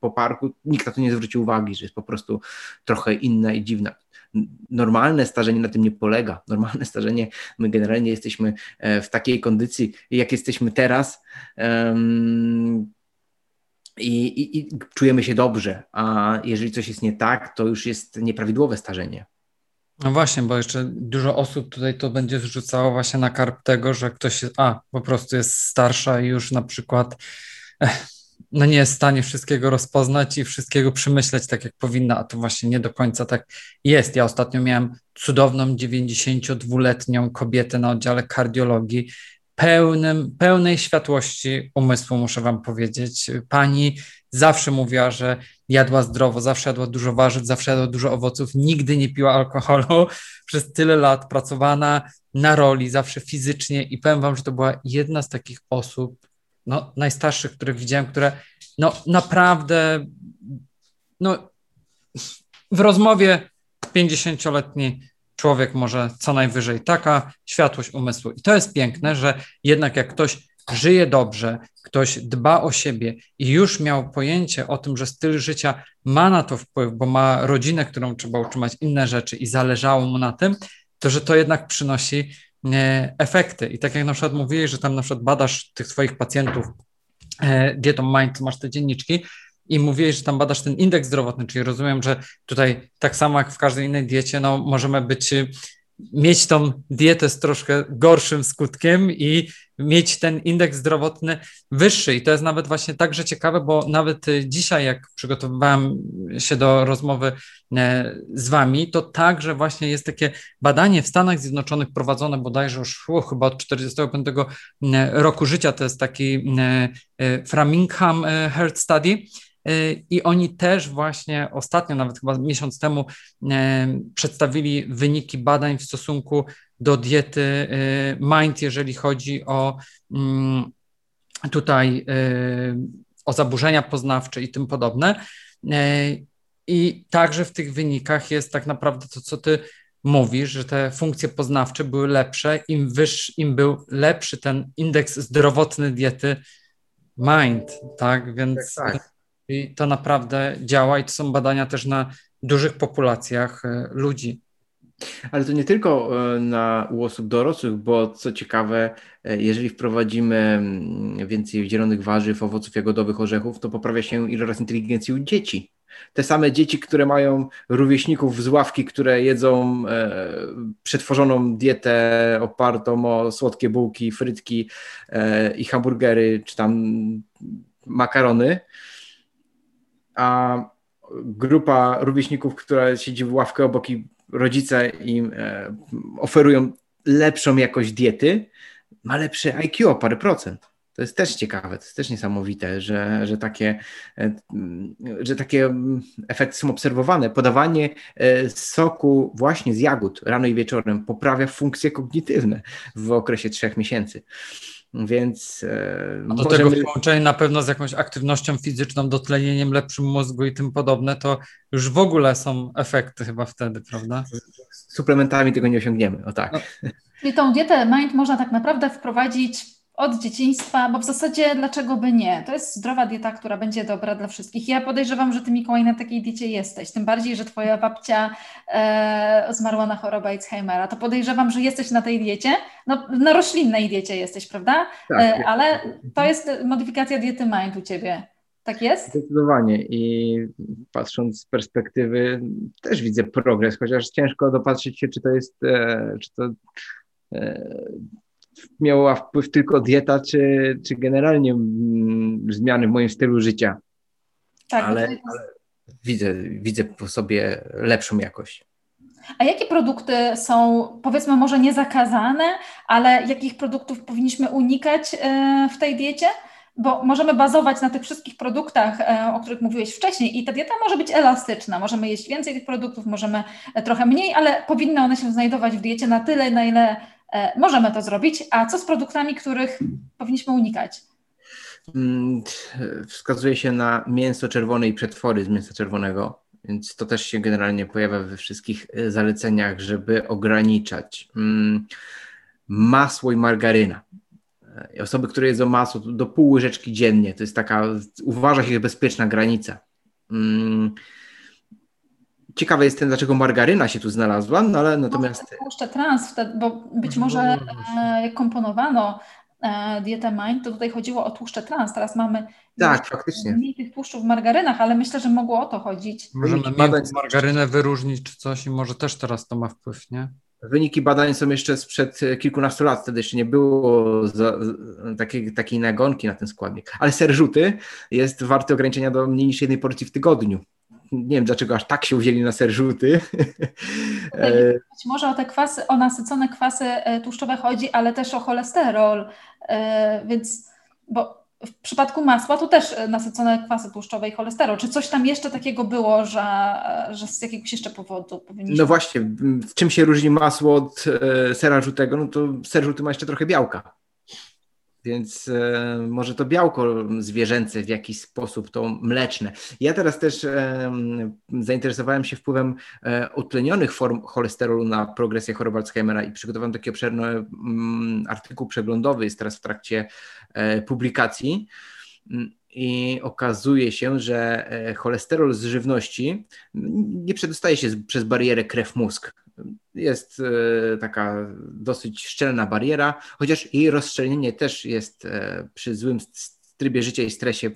po parku, nikt na to nie zwróci uwagi, że jest po prostu trochę inna i dziwna normalne starzenie na tym nie polega. Normalne starzenie, my generalnie jesteśmy e, w takiej kondycji, jak jesteśmy teraz. Um, i, i, i, czujemy się dobrze, a jeżeli coś jest nie tak, to już jest nieprawidłowe starzenie. No właśnie, bo jeszcze dużo osób tutaj to będzie zrzucało właśnie na karp tego, że ktoś a po prostu jest starsza i już na przykład eh, no nie jest w stanie wszystkiego rozpoznać i wszystkiego przemyśleć tak, jak powinna, a to właśnie nie do końca tak jest. Ja ostatnio miałem cudowną 92-letnią kobietę na oddziale kardiologii, pełnym, pełnej światłości umysłu, muszę wam powiedzieć. Pani zawsze mówiła, że jadła zdrowo, zawsze jadła dużo warzyw, zawsze jadła dużo owoców, nigdy nie piła alkoholu, przez tyle lat pracowana na roli, zawsze fizycznie i powiem wam, że to była jedna z takich osób, no, najstarszych, których widziałem, które no, naprawdę no, w rozmowie 50-letni człowiek może co najwyżej taka światłość umysłu. I to jest piękne, że jednak jak ktoś żyje dobrze, ktoś dba o siebie i już miał pojęcie o tym, że styl życia ma na to wpływ, bo ma rodzinę, którą trzeba utrzymać, inne rzeczy i zależało mu na tym, to że to jednak przynosi efekty. I tak jak na przykład mówiłeś, że tam na przykład badasz tych swoich pacjentów e, dietą Mind, masz te dzienniczki, i mówiłeś, że tam badasz ten indeks zdrowotny, czyli rozumiem, że tutaj tak samo jak w każdej innej diecie, no możemy być mieć tą dietę z troszkę gorszym skutkiem i mieć ten indeks zdrowotny wyższy. I to jest nawet właśnie także ciekawe, bo nawet dzisiaj, jak przygotowywałem się do rozmowy e, z Wami, to także właśnie jest takie badanie w Stanach Zjednoczonych prowadzone bodajże już chyba od 45 e, roku życia. To jest taki e, Framingham Health Study Y, I oni też właśnie ostatnio, nawet chyba miesiąc temu, przedstawili wyniki badań w stosunku do diety y, MIND, jeżeli chodzi o mm, tutaj y, o zaburzenia poznawcze i tym podobne. I także w tych wynikach jest tak naprawdę to, co ty mówisz, że te funkcje poznawcze były lepsze, im wyższy, im był lepszy ten indeks zdrowotny diety MIND, tak? Więc tak, tak. To naprawdę działa i to są badania też na dużych populacjach ludzi. Ale to nie tylko e, na, u osób dorosłych, bo co ciekawe, e, jeżeli wprowadzimy mm, więcej zielonych warzyw, owoców jagodowych, orzechów, to poprawia się iloraz inteligencji u dzieci. Te same dzieci, które mają rówieśników z ławki, które jedzą e, przetworzoną dietę opartą o słodkie bułki, frytki e, i hamburgery, czy tam makarony, a grupa rówieśników, która siedzi w ławkę obok i rodzice im e, oferują lepszą jakość diety, ma lepsze IQ o parę procent. To jest też ciekawe, to jest też niesamowite, że, że, takie, e, że takie efekty są obserwowane. Podawanie e, soku właśnie z jagód rano i wieczorem poprawia funkcje kognitywne w okresie trzech miesięcy. Więc. E, A do możemy... tego w połączeniu na pewno z jakąś aktywnością fizyczną, dotlenieniem lepszym mózgu i tym podobne, to już w ogóle są efekty chyba wtedy, prawda? Z suplementami tego nie osiągniemy, o tak. No. I tą dietę Mind można tak naprawdę wprowadzić od dzieciństwa, bo w zasadzie dlaczego by nie? To jest zdrowa dieta, która będzie dobra dla wszystkich. Ja podejrzewam, że ty Mikołaj na takiej diecie jesteś, tym bardziej, że twoja babcia e, zmarła na chorobę Alzheimera. To podejrzewam, że jesteś na tej diecie, no na roślinnej diecie jesteś, prawda? Tak, e, ale to jest modyfikacja diety Mind u ciebie. Tak jest? Zdecydowanie i patrząc z perspektywy też widzę progres, chociaż ciężko dopatrzyć się, czy to jest, e, czy to e, miała wpływ tylko dieta, czy, czy generalnie mm, zmiany w moim stylu życia. Tak, ale, jest... ale widzę, widzę po sobie lepszą jakość. A jakie produkty są, powiedzmy, może nie zakazane, ale jakich produktów powinniśmy unikać e, w tej diecie? Bo możemy bazować na tych wszystkich produktach, e, o których mówiłeś wcześniej, i ta dieta może być elastyczna. Możemy jeść więcej tych produktów, możemy trochę mniej, ale powinny one się znajdować w diecie na tyle, na ile możemy to zrobić, a co z produktami, których powinniśmy unikać? Mm, wskazuje się na mięso czerwone i przetwory z mięsa czerwonego, więc to też się generalnie pojawia we wszystkich e, zaleceniach, żeby ograniczać. Mm, masło i margaryna. E, osoby, które jedzą masło, do pół łyżeczki dziennie, to jest taka, uważa się, bezpieczna granica. Ciekawe jestem, dlaczego margaryna się tu znalazła, no ale natomiast... Tłuszcze trans, bo być może e, jak komponowano e, dietę Mind, to tutaj chodziło o tłuszcze trans. Teraz mamy tak, faktycznie. mniej tych tłuszczów w margarynach, ale myślę, że mogło o to chodzić. Możemy badań... margarynę wyróżnić czy coś i może też teraz to ma wpływ, nie? Wyniki badań są jeszcze sprzed kilkunastu lat, wtedy jeszcze nie było za, takiej, takiej nagonki na ten składnik. Ale ser żółty jest warty ograniczenia do mniej niż jednej porcji w tygodniu nie wiem dlaczego aż tak się uwzięli na ser żółty. Być może o te kwasy, o nasycone kwasy e, tłuszczowe chodzi, ale też o cholesterol, e, więc, bo w przypadku masła to też e, nasycone kwasy tłuszczowe i cholesterol. Czy coś tam jeszcze takiego było, że, że z jakiegoś jeszcze powodu powinniśmy... No właśnie, w czym się różni masło od sera żółtego? No to ser żółty ma jeszcze trochę białka. Więc e, może to białko zwierzęce w jakiś sposób, to mleczne. Ja teraz też e, zainteresowałem się wpływem e, utlenionych form cholesterolu na progresję choroby Alzheimera i przygotowałem taki obszerny mm, artykuł przeglądowy, jest teraz w trakcie e, publikacji. I okazuje się, że e, cholesterol z żywności nie przedostaje się przez barierę krew-mózg jest e, taka dosyć szczelna bariera, chociaż jej rozszczelnienie też jest e, przy złym trybie życia i stresie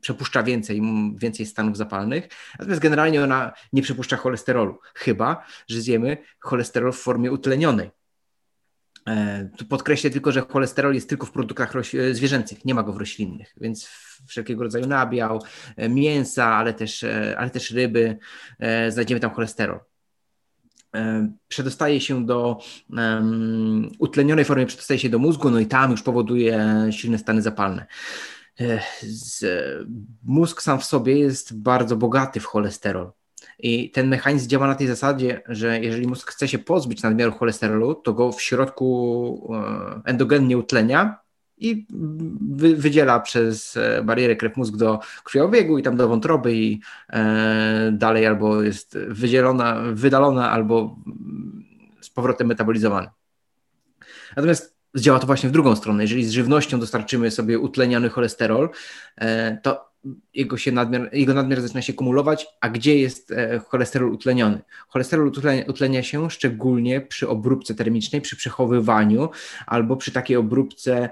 przepuszcza więcej, więcej stanów zapalnych, natomiast generalnie ona nie przepuszcza cholesterolu, chyba, że zjemy cholesterol w formie utlenionej. E, tu podkreślę tylko, że cholesterol jest tylko w produktach zwierzęcych, nie ma go w roślinnych, więc wszelkiego rodzaju nabiał, mięsa, ale też, ale też ryby, znajdziemy tam cholesterol. Przedostaje się do um, utlenionej formie, przedostaje się do mózgu, no i tam już powoduje silne stany zapalne. Z, mózg sam w sobie jest bardzo bogaty w cholesterol. I ten mechanizm działa na tej zasadzie, że jeżeli mózg chce się pozbyć nadmiaru cholesterolu, to go w środku e, endogennie utlenia i wy, wydziela przez e, barierę krew mózg do krwiobiegu i tam do wątroby i e, dalej albo jest wydzielona, wydalona, albo z powrotem metabolizowana. Natomiast działa to właśnie w drugą stronę. Jeżeli z żywnością dostarczymy sobie utleniony cholesterol, e, to jego, się nadmiar, jego nadmiar zaczyna się kumulować, a gdzie jest e, cholesterol utleniony? Cholesterol utlenia, się szczególnie przy obróbce termicznej, przy przechowywaniu albo przy takiej obróbce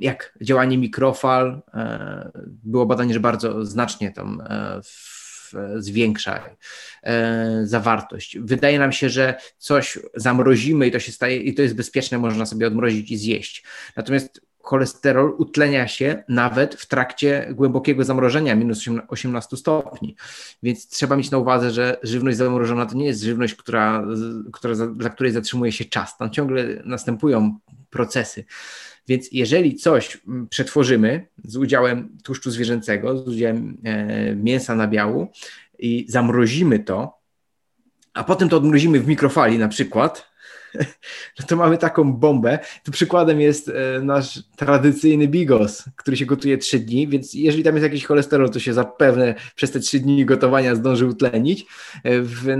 jak działanie mikrofal. E, było badanie, że bardzo znacznie tam e, zwiększa zawartość. Wydaje nam się, że coś zamrozimy i to się staje, i to jest bezpieczne, można sobie odmrozić i zjeść. Natomiast cholesterol utlenia się nawet w trakcie głębokiego zamrożenia, minus 18 stopni. Więc trzeba mieć na uwadze, że żywność zamrożona to nie jest żywność, która, która, dla której zatrzymuje się czas. Tam ciągle następują procesy. Więc jeżeli coś przetworzymy z udziałem tłuszczu zwierzęcego, z udziałem e, mięsa nabiału i zamrozimy to, a potem to odmrozimy w mikrofali na przykład, no to mamy taką bombę. Tu przykładem jest e, nasz tradycyjny bigos, który się gotuje 3 dni, więc jeżeli tam jest jakiś cholesterol, to się zapewne przez te 3 dni gotowania zdąży utlenić. E, w,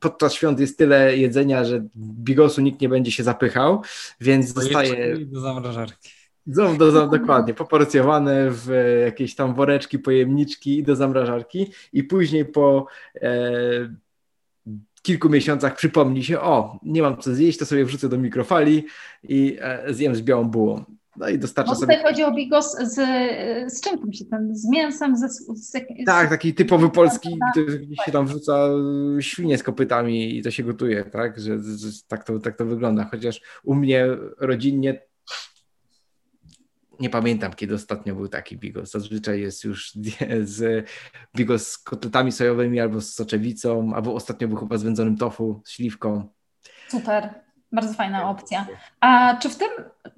podczas świąt jest tyle jedzenia, że bigosu nikt nie będzie się zapychał, więc zostaje... do zamrażarki. Do, do, dokładnie, poporcjowane w jakieś tam woreczki, pojemniczki i do zamrażarki i później po e, kilku miesiącach przypomni się, o, nie mam co zjeść, to sobie wrzucę do mikrofali i e, zjem z białą bułą. No i dostarcza sobie... tutaj chodzi o bigos z, z czym tam się ten, z mięsem? Z, tak, taki typowy polski, gdzie się tam wrzuca świnie z kopytami i to się gotuje, tak, że, że tak, to, tak to wygląda, chociaż u mnie rodzinnie nie pamiętam, kiedy ostatnio był taki bigos. Zazwyczaj jest już z bigos z kotletami sojowymi albo z soczewicą, albo ostatnio był chyba z wędzonym tofu, z śliwką. Super, bardzo fajna opcja. A czy w tym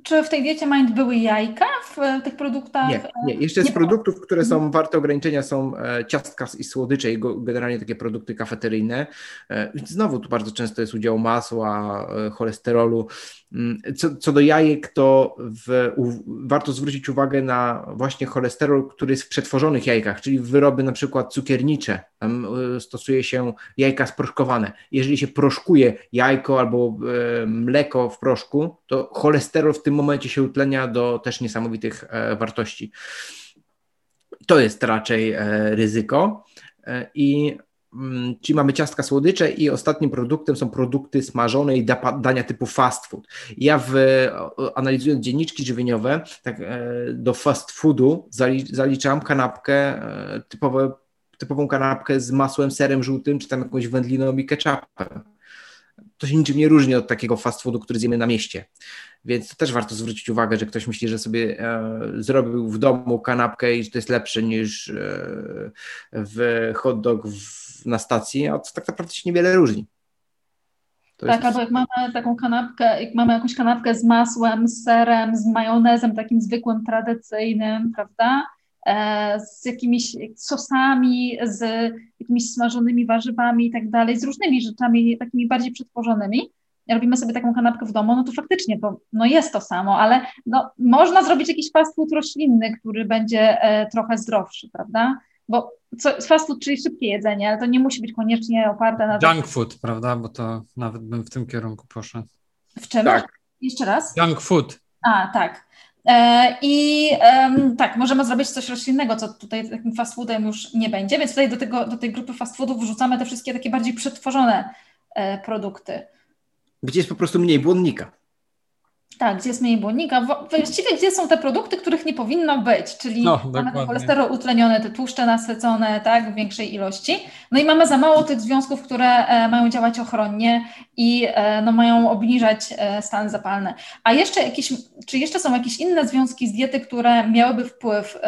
czy w tej diecie Mind były jajka w tych produktach? Nie, nie. jeszcze z produktów, które są mhm. warte ograniczenia są e, ciastka i słodycze i generalnie takie produkty kafeteryjne. E, znowu tu bardzo często jest udział masła, e, cholesterolu. Mm, co, co do jajek, to w, u, warto zwrócić uwagę na właśnie cholesterol, który jest w przetworzonych jajkach, czyli wyroby na przykład cukiernicze. Tam stosuje się jajka sproszkowane. Jeżeli się proszkuje jajko albo mleko w proszku, to cholesterol w tym momencie się utlenia do też niesamowitych e, wartości. To jest raczej e, ryzyko. E, I mm, Czyli mamy ciastka słodycze i ostatnim produktem są produkty smażone i dania typu fast food. Ja w, analizując dzienniczki żywieniowe, tak do fast foodu zaliczam kanapkę typowe, typową kanapkę z masłem, serem żółtym, czy tam jakąś wędliną i ketchupem. To się niczym nie różni od takiego fast foodu, który zjemy na mieście. Więc to też warto zwrócić uwagę, że ktoś myśli, że sobie e, zrobił w domu kanapkę i że to jest lepsze niż e, w hot dog w, na stacji, a to tak naprawdę się niewiele różni. To tak, jest... albo jak mamy taką kanapkę, jak mamy jakąś kanapkę z masłem, z serem, z majonezem takim zwykłym, tradycyjnym, prawda? E, z jakimiś sosami, z jakimiś smażonymi warzywami i tak dalej, z różnymi rzeczami takimi bardziej przetworzonymi, robimy sobie taką kanapkę w domu, no to faktycznie to no jest to samo, ale no, można zrobić jakiś fast food roślinny, który będzie e, trochę zdrowszy, prawda? Bo co, fast food, czyli szybkie jedzenie, ale to nie musi być koniecznie oparte na... Junk food, prawda? Bo to nawet bym w tym kierunku poszedł. W czym? Tak. Jeszcze raz? Junk food. A, tak. E, I tak, możemy zrobić coś roślinnego, co tutaj takim fast foodem już nie będzie, więc tutaj do, tego, do tej grupy fast foodów wrzucamy te wszystkie takie bardziej przetworzone e, produkty gdzie jest po prostu mniej błonnika. Tak, gdzie jest mniej błonnika. Właściwie gdzie są te produkty, których nie powinno być, czyli no, mamy cholesterol utleniony, te tłuszcze nasycone tak, w większej ilości. No i mamy za mało tych związków, które e, mają działać ochronnie i e, no, mają obniżać e, stany zapalne. A jeszcze jakieś, czy jeszcze są jakieś inne związki z diety, które miałyby wpływ,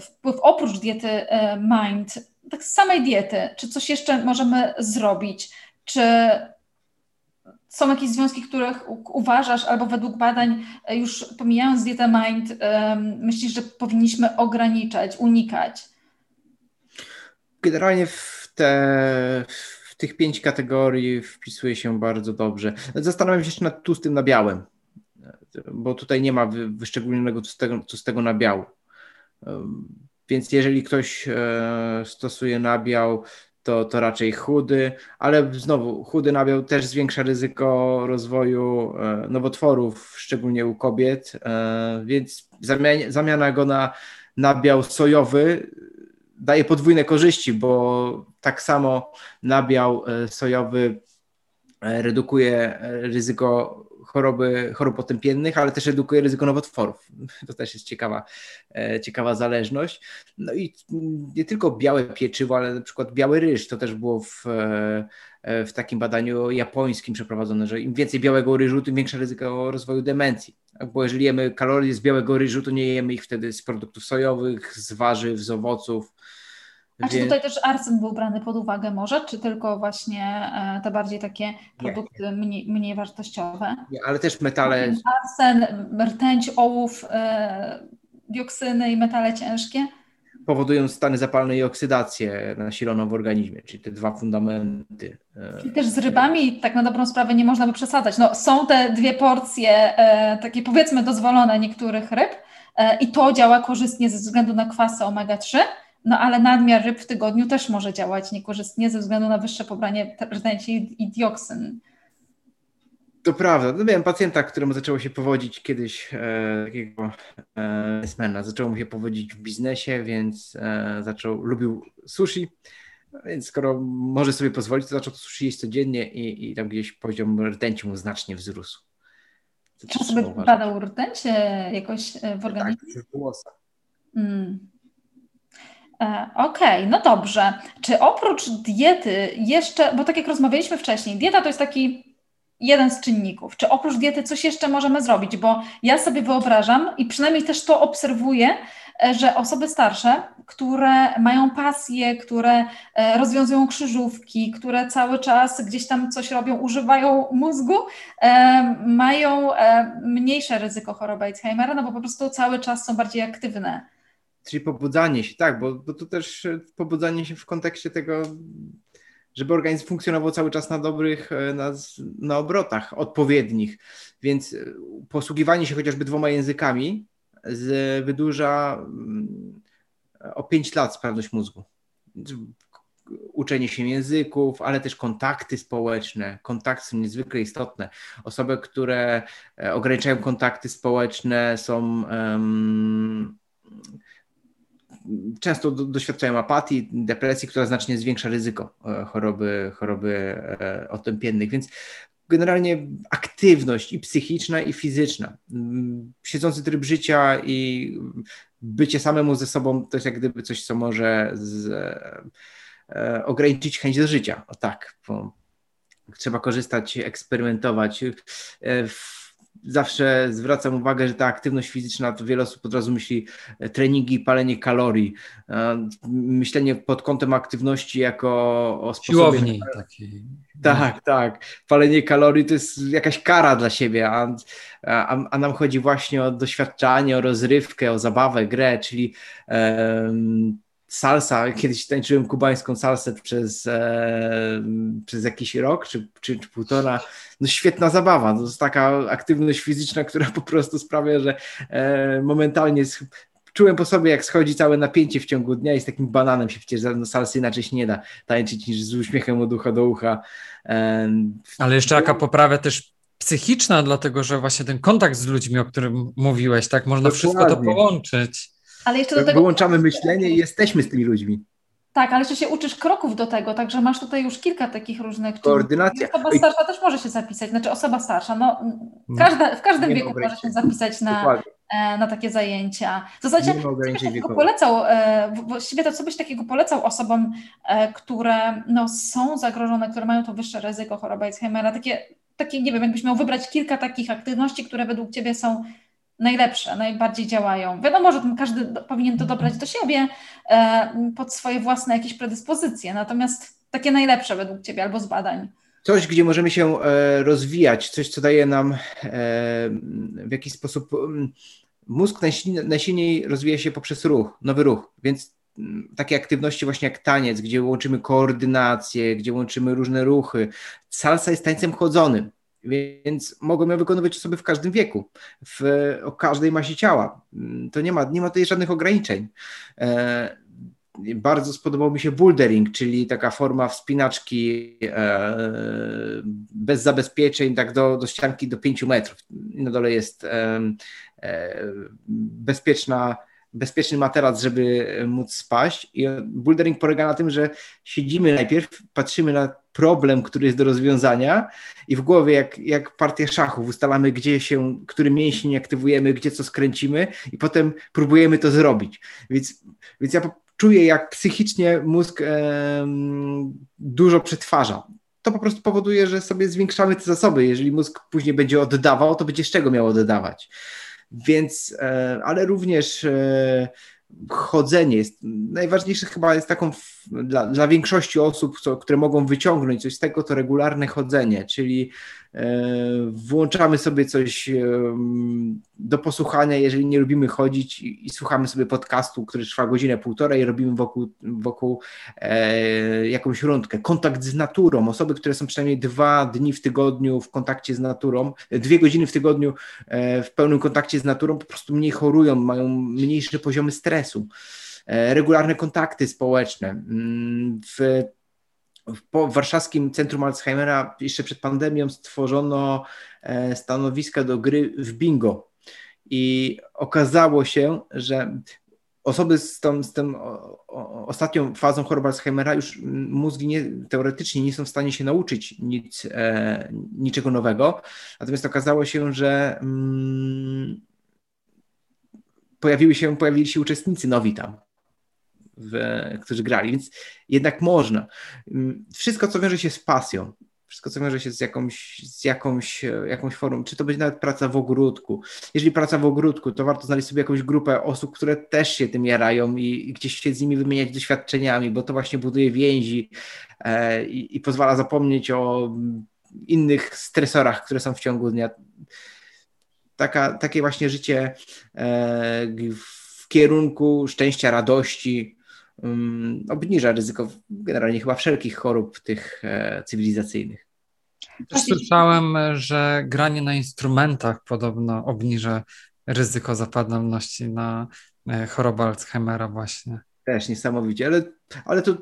wpływ oprócz diety MIND, tak z samej diety, czy coś jeszcze możemy zrobić? Czy są jakieś związki, których uważasz, albo według badań, e, już pomijając dietę Mind, myślisz, że powinniśmy ograniczać, unikać? Generalnie w, te, tych pięć kategorii wpisuje się bardzo dobrze. Zastanawiam się jeszcze nad tłustym nabiałem, bo tutaj nie ma wyszczególnionego tłustego, tłustego nabiału. Więc jeżeli ktoś e, stosuje nabiał, to, to raczej chudy, ale znowu chudy nabiał też zwiększa ryzyko rozwoju e, nowotworów, szczególnie u kobiet, e, więc zamiana, zamiana go na nabiał sojowy daje podwójne korzyści, bo tak samo nabiał e, sojowy redukuje ryzyko choroby, chorób otępiennych, ale też redukuje ryzyko nowotworów. To też jest ciekawa, e, ciekawa zależność. No i nie tylko białe pieczywo, ale na przykład biały ryż, to też było w, e, w takim badaniu japońskim przeprowadzone, że im więcej białego ryżu, tym większe ryzyko rozwoju demencji. Bo jeżeli jemy kalorie z białego ryżu, to nie jemy ich wtedy z produktów sojowych, z warzyw, z owoców, a czy tutaj też arsen był brany pod uwagę może, czy tylko właśnie e, te bardziej takie produkty mniej, mniej wartościowe? Nie, ale też metale. Arsen, rtęć, ołów, e, dioksyny i metale ciężkie? Powodują stany zapalne i oksydację nasiloną w organizmie, czyli te dwa fundamenty. E, czyli też z rybami tak na dobrą sprawę nie można by przesadzać. No, są te dwie porcje takie powiedzmy dozwolone niektórych ryb i to działa korzystnie ze względu na kwasy omega-3, no ale nadmiar ryb w tygodniu też może działać niekorzystnie ze względu na wyższe pobranie rtęci i dioksyn. To prawda. No, miałem pacjenta, któremu zaczęło się powodzić kiedyś e, takiego e, Zaczęło mu się powodzić w biznesie, więc e, zaczął, lubił sushi. Więc skoro może sobie pozwolić, to zaczął to sushi jeść codziennie i, i tam gdzieś poziom rtęci mu znacznie wzrósł. Czy sobie badał rtęć jakoś e, w organizmie? Tak, w włosach. Mm. E, okej, okay, no dobrze. Czy oprócz diety jeszcze, bo tak jak rozmawialiśmy wcześniej, dieta to jest taki jeden z czynników. Czy oprócz diety coś jeszcze możemy zrobić? Bo ja sobie wyobrażam i przynajmniej też to obserwuję, e, że osoby starsze, które mają pasję, które e, rozwiązują krzyżówki, które cały czas gdzieś tam coś robią, używają mózgu, mają mniejsze ryzyko choroby Alzheimera, no bo po prostu cały czas są bardziej aktywne. Czyli pobudzanie się, tak, bo, bo to też e, pobudzanie się w kontekście tego, żeby organizm funkcjonował cały czas na dobrych, e, na, na obrotach odpowiednich. Więc e, posługiwanie się chociażby dwoma językami z, wydłuża mm, o 5 lat sprawność mózgu. Uczenie się języków, ale też kontakty społeczne. Kontakty są niezwykle istotne. Osoby, które ograniczają kontakty społeczne, są. Um, często doświadczają apatii, depresji, która znacznie zwiększa ryzyko e, choroby, choroby e, otępiennych, więc generalnie aktywność i psychiczna, i fizyczna. Mm, siedzący tryb życia i bycie samemu ze sobą to jest jak gdyby coś, co może z, e, ograniczyć chęć do życia. O tak, trzeba korzystać, eksperymentować. W, zawsze zwracam uwagę, że ta aktywność fizyczna, to wiele osób od razu myśli e, treningi, palenie kalorii. E, myślenie pod kątem aktywności jako o sposobie... Siłowni takiej. Tak, tak. Palenie kalorii to jest jakaś kara dla siebie, a, a, a nam chodzi właśnie o doświadczanie, o rozrywkę, o zabawę, grę, czyli um, salsa, kiedyś tańczyłem kubańską salsę przez, e, przez jakiś rok czy, czy, czy, półtora, no świetna zabawa, to jest taka aktywność fizyczna, która po prostu sprawia, że e, momentalnie czułem po sobie, jak schodzi całe napięcie w ciągu dnia i z takim bananem się przecież no, salsy inaczej się nie da tańczyć niż z uśmiechem od ucha do ucha. E, Ale jeszcze jaka poprawia też psychiczna, dlatego że właśnie ten kontakt z ludźmi, o którym mówiłeś, tak, można Dokładnie. wszystko to połączyć. Ale jeszcze do tego... Wyłączamy myślenie i jesteśmy z tymi ludźmi. Tak, ale jeszcze się uczysz kroków do tego, także masz tutaj już kilka takich różnych. Koordynacja. Osoba starsza też może się zapisać, znaczy osoba starsza, no, każda, w każdym wieku może się zapisać na, e, na takie zajęcia. W zasadzie takiego polecał, e, właściwie to co byś takiego polecał osobom, e, które no, są zagrożone, które mają to wyższe ryzyko choroby Alzheimera, takie, takie, nie wiem, jakbyś miał wybrać kilka takich aktywności, które według Ciebie są najlepsze, najbardziej działają. Wiadomo, że każdy powinien to dobrać do siebie e, pod swoje własne jakieś predyspozycje, natomiast takie najlepsze według Ciebie albo z badań. Coś, gdzie możemy się e, rozwijać, coś, co daje nam e, w jakiś sposób. Mózg najsilniej rozwija się poprzez ruch, nowy ruch, więc takie aktywności właśnie jak taniec, gdzie łączymy koordynację, gdzie łączymy różne ruchy. Salsa jest tańcem chodzonym więc mogą ją wykonywać osoby w każdym wieku, w, o każdej masie ciała. To nie ma, nie ma tutaj żadnych ograniczeń. E, bardzo spodobał mi się bouldering, czyli taka forma wspinaczki e, bez zabezpieczeń, tak do, do ścianki do 5 metrów. Na dole jest e, e, bezpieczna bezpieczny materac, żeby móc spaść. I bouldering polega na tym, że siedzimy najpierw, patrzymy na problem, który jest do rozwiązania i w głowie jak, jak partię szachów ustalamy, gdzie się, który mięsień aktywujemy, gdzie co skręcimy i potem próbujemy to zrobić. Więc, więc ja czuję, jak psychicznie mózg e, dużo przetwarza. To po prostu powoduje, że sobie zwiększamy te zasoby. Jeżeli mózg później będzie oddawał, to będzie z czego miał oddawać. Więc, e, ale również e, chodzenie jest najważniejsze chyba jest taką dla, dla większości osób, co, które mogą wyciągnąć coś z tego, to regularne chodzenie, czyli włączamy sobie coś e, do posłuchania, jeżeli nie lubimy chodzić i, słuchamy sobie podcastu, który trwa godzinę, półtorej i robimy wokół, wokół e, jakąś rundkę. Kontakt z naturą, osoby, które są przynajmniej dwa dni w tygodniu w kontakcie z naturą, dwie godziny w tygodniu e, w pełnym kontakcie z naturą, po prostu mniej chorują, mają mniejsze poziomy stresu. E, regularne kontakty społeczne. Mm, w, w warszawskim Centrum Alzheimera jeszcze przed pandemią stworzono e, stanowiska do gry w bingo. I okazało się, że osoby z tą, z tą ostatnią fazą choroby Alzheimera już mózgi nie, teoretycznie nie są w stanie się nauczyć nic, e, niczego nowego. Natomiast okazało się, że mm, pojawiły się, pojawili się uczestnicy nowi tam w, którzy grali, więc jednak można. Mm, wszystko, co wiąże się z pasją, wszystko, co wiąże się z jakąś, z jakąś, jakąś formą, czy to będzie nawet praca w ogródku. Jeżeli praca w ogródku, to warto znaleźć sobie jakąś grupę osób, które też się tym jarają i, i gdzieś się z nimi wymieniać doświadczeniami, bo to właśnie buduje więzi e, i, i pozwala zapomnieć o innych stresorach, które są w ciągu dnia. Taka, takie właśnie życie e, w kierunku szczęścia, radości, um, obniża ryzyko generalnie chyba wszelkich chorób tych e, cywilizacyjnych. Też słyszałem, że granie na instrumentach podobno obniża ryzyko zapadalności na e, chorobę Alzheimera właśnie. Też niesamowicie, ale, ale to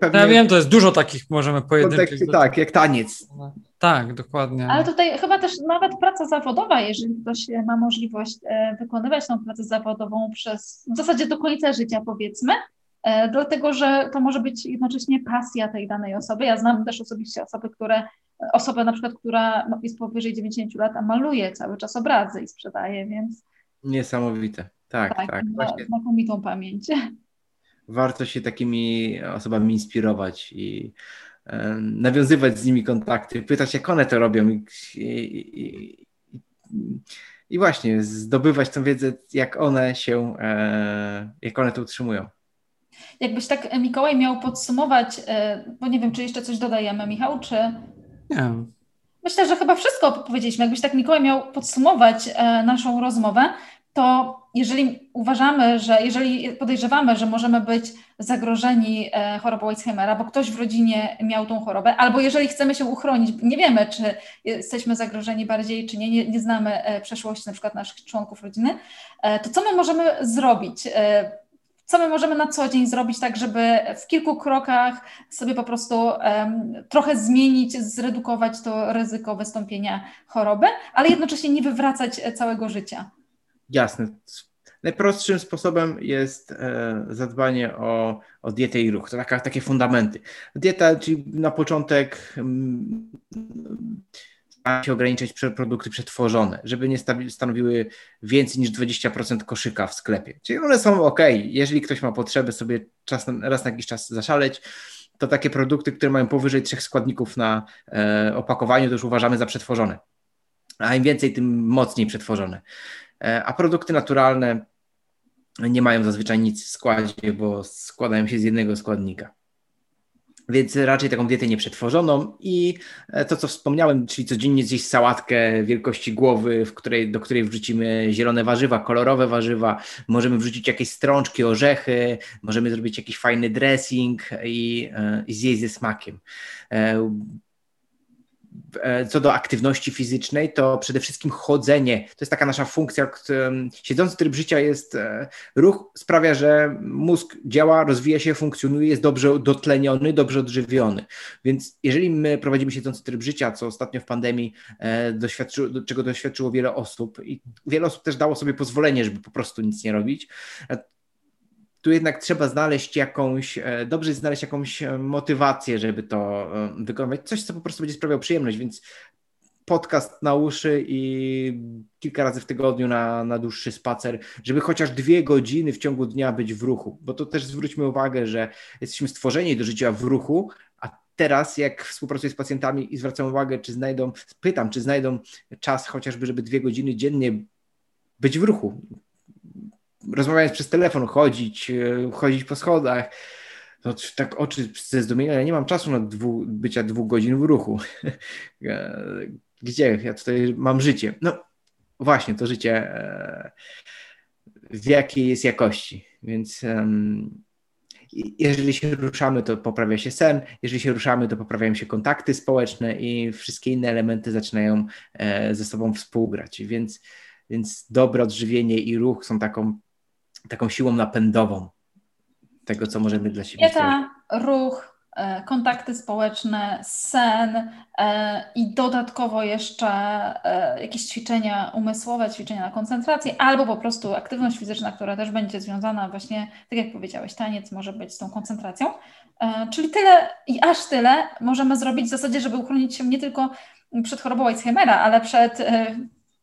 pewnie... Ja wiem, to jest dużo takich, możemy pojedynczych... Tak, jak taniec. Tak, dokładnie. Ale tutaj chyba też nawet praca zawodowa, jeżeli ktoś ma możliwość e, wykonywać tą pracę zawodową przez w zasadzie do końca życia powiedzmy, E, dlatego że to może być jednocześnie pasja tej danej osoby. Ja znam też osobiście osoby, które, osobę na przykład, która jest powyżej 90 lat, a maluje cały czas obrazy i sprzedaje, więc... Niesamowite, tak, tak. tak. Właśnie. Znakomitą pamięć. Warto się takimi osobami inspirować i e, nawiązywać z nimi kontakty, pytać, jak one to robią i, i, i, i właśnie zdobywać tą wiedzę, jak one się, e, jak one to utrzymują. Jakbyś tak, e, Mikołaj, miał podsumować, e, bo nie wiem, czy jeszcze coś dodajemy, Michał, czy... Nie. Myślę, że chyba wszystko powiedzieliśmy. Jakbyś tak, Mikołaj, miał podsumować e, naszą rozmowę, to jeżeli uważamy, że jeżeli podejrzewamy, że możemy być zagrożeni chorobą Alzheimera, bo ktoś w rodzinie miał tą chorobę, albo jeżeli chcemy się uchronić, nie wiemy, czy jesteśmy zagrożeni bardziej, czy nie, nie, nie znamy przeszłości na przykład naszych członków rodziny, to co my możemy zrobić? Co my możemy na co dzień zrobić, tak żeby w kilku krokach sobie po prostu um, trochę zmienić, zredukować to ryzyko wystąpienia choroby, ale jednocześnie nie wywracać całego życia. Jasne. Najprostszym sposobem jest e, zadbanie o, o dietę i ruch. To taka, takie fundamenty. Dieta, czyli na początek mm, się ograniczać produkty przetworzone, żeby nie stanowiły więcej niż 20% koszyka w sklepie. Czyli one są ok. Jeżeli ktoś ma potrzebę sobie czas, raz na jakiś czas zaszaleć, to takie produkty, które mają powyżej trzech składników na e, opakowaniu, to już uważamy za przetworzone. A im więcej, tym mocniej przetworzone. E, a produkty naturalne nie mają zazwyczaj nic w składzie, bo składają się z jednego składnika więc raczej taką dietę nieprzetworzoną i e, to, co wspomniałem, czyli codziennie zjeść sałatkę wielkości głowy, w której, do której wrzucimy zielone warzywa, kolorowe warzywa, możemy wrzucić jakieś strączki, orzechy, możemy zrobić jakiś fajny dressing i, e, i zjeść ze smakiem. E, co do aktywności fizycznej, to przede wszystkim chodzenie. To jest taka nasza funkcja. Siedzący tryb życia jest, e, ruch sprawia, że mózg działa, rozwija się, funkcjonuje, jest dobrze dotleniony, dobrze odżywiony. Więc jeżeli my prowadzimy siedzący tryb życia, co ostatnio w pandemii e, doświadczy, czego doświadczyło wiele osób i wiele osób też dało sobie pozwolenie, żeby po prostu nic nie robić, tu jednak trzeba znaleźć jakąś, e, dobrze znaleźć jakąś e, motywację, żeby to e, wykonywać. Coś, co po prostu będzie sprawiało przyjemność, więc podcast na uszy i kilka razy w tygodniu na, na dłuższy spacer, żeby chociaż dwie godziny w ciągu dnia być w ruchu, bo to też zwróćmy uwagę, że jesteśmy stworzeni do życia w ruchu, a teraz jak współpracuję z pacjentami i zwracam uwagę, czy znajdą, pytam, czy znajdą czas chociażby, żeby dwie godziny dziennie być w ruchu rozmawiając przez telefon, chodzić, e, chodzić po schodach, to tak oczy ze zdumienia, ja nie mam czasu na dwu, bycia dwóch godzin w ruchu. E, gdzie? Ja tutaj mam życie. No właśnie, to życie e, w jakiej jest jakości, więc jeżeli się ruszamy, to poprawia się sen, jeżeli się ruszamy, to poprawiają się kontakty społeczne i wszystkie inne elementy zaczynają ze sobą współgrać, więc, więc dobre odżywienie i ruch są taką taką siłą napędową tego, co możemy dla siebie Dieta, ruch, e, kontakty społeczne, sen e, i dodatkowo jeszcze e, jakieś ćwiczenia umysłowe, ćwiczenia na koncentrację, albo po prostu aktywność fizyczna, która też będzie związana właśnie, tak jak powiedziałeś, taniec może być z tą koncentracją. Czyli tyle i aż tyle możemy zrobić w zasadzie, żeby uchronić się nie tylko przed chorobą Alzheimera, ale przed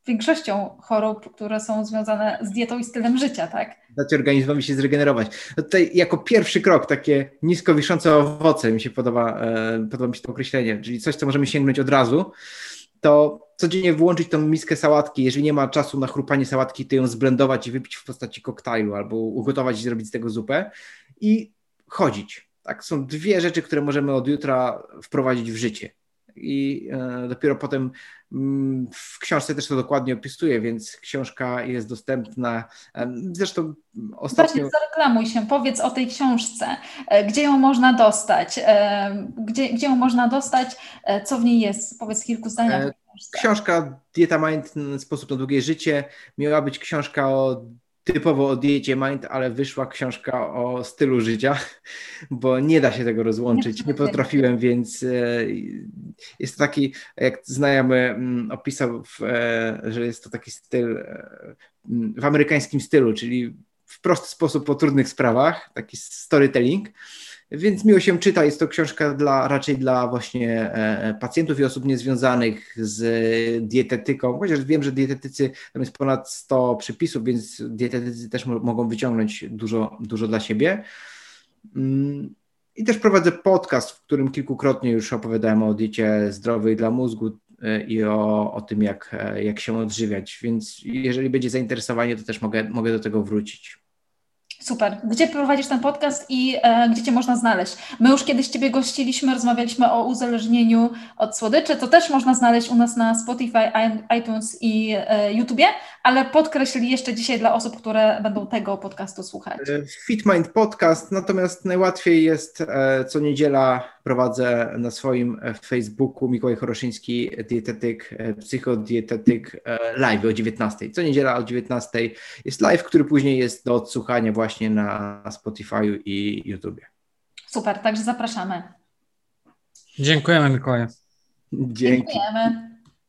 większością chorób, które są związane z dietą i stylem życia, tak? Dać organizmowi się zregenerować. No tutaj jako pierwszy krok takie nisko wiszące owoce mi się podoba, e, podoba mi się to określenie, czyli coś, co możemy sięgnąć od razu, to codziennie wyłączyć tą miskę sałatki. Jeżeli nie ma czasu na chrupanie sałatki, to ją zblendować i wypić w postaci koktajlu albo ugotować i zrobić z tego zupę i chodzić. Tak, są dwie rzeczy, które możemy od jutra wprowadzić w życie i e, dopiero potem mm, w książce też to dokładnie opisuję, więc książka jest dostępna. Zresztą ostatnio... Właśnie zareklamuj się, powiedz o tej książce, e, gdzie ją można dostać, e, gdzie, gdzie ją można dostać, co w niej jest, powiedz kilku zdaniach. Książka Dieta Mind, sposób na długie życie, miała być książka o typowo o diecie mind, ale wyszła książka o stylu życia, bo nie da się tego rozłączyć. Nie potrafiłem, więc e, jest to taki, jak znajomy mm, opisał, e, że jest to taki styl e, w amerykańskim stylu, czyli w prosty sposób o trudnych sprawach, taki storytelling. Więc miło się czyta. Jest to książka dla, raczej dla właśnie e, pacjentów i osób niezwiązanych z dietetyką, chociaż wiem, że dietetycy, tam jest ponad 100 przepisów, więc dietetycy też mogą wyciągnąć dużo, dużo dla siebie. Mm, I też prowadzę podcast, w którym kilkukrotnie już opowiadałem o diecie zdrowej dla mózgu e, i o, o tym, jak, e, jak się odżywiać. Więc jeżeli będzie zainteresowanie, to też mogę, mogę do tego wrócić. Super. Gdzie prowadzisz ten podcast i e, gdzie Cię można znaleźć? My już kiedyś Ciebie gościliśmy, rozmawialiśmy o uzależnieniu od słodyczy. To też można znaleźć u nas na Spotify, iTunes i e, YouTubie, ale podkreślili jeszcze dzisiaj dla osób, które będą tego podcastu słuchać. E, FitMind Podcast, natomiast najłatwiej jest e, co niedziela prowadzę na swoim e, Facebooku Mikołaj Choroszyński, dietetyk, psychodietetyk live o 19. Co niedziela o 19 jest live, który później jest do odsłuchania właśnie na Spotify i YouTubie. Super, także zapraszamy. Dziękujemy Mikołaj. Dzięki. Dziękujemy.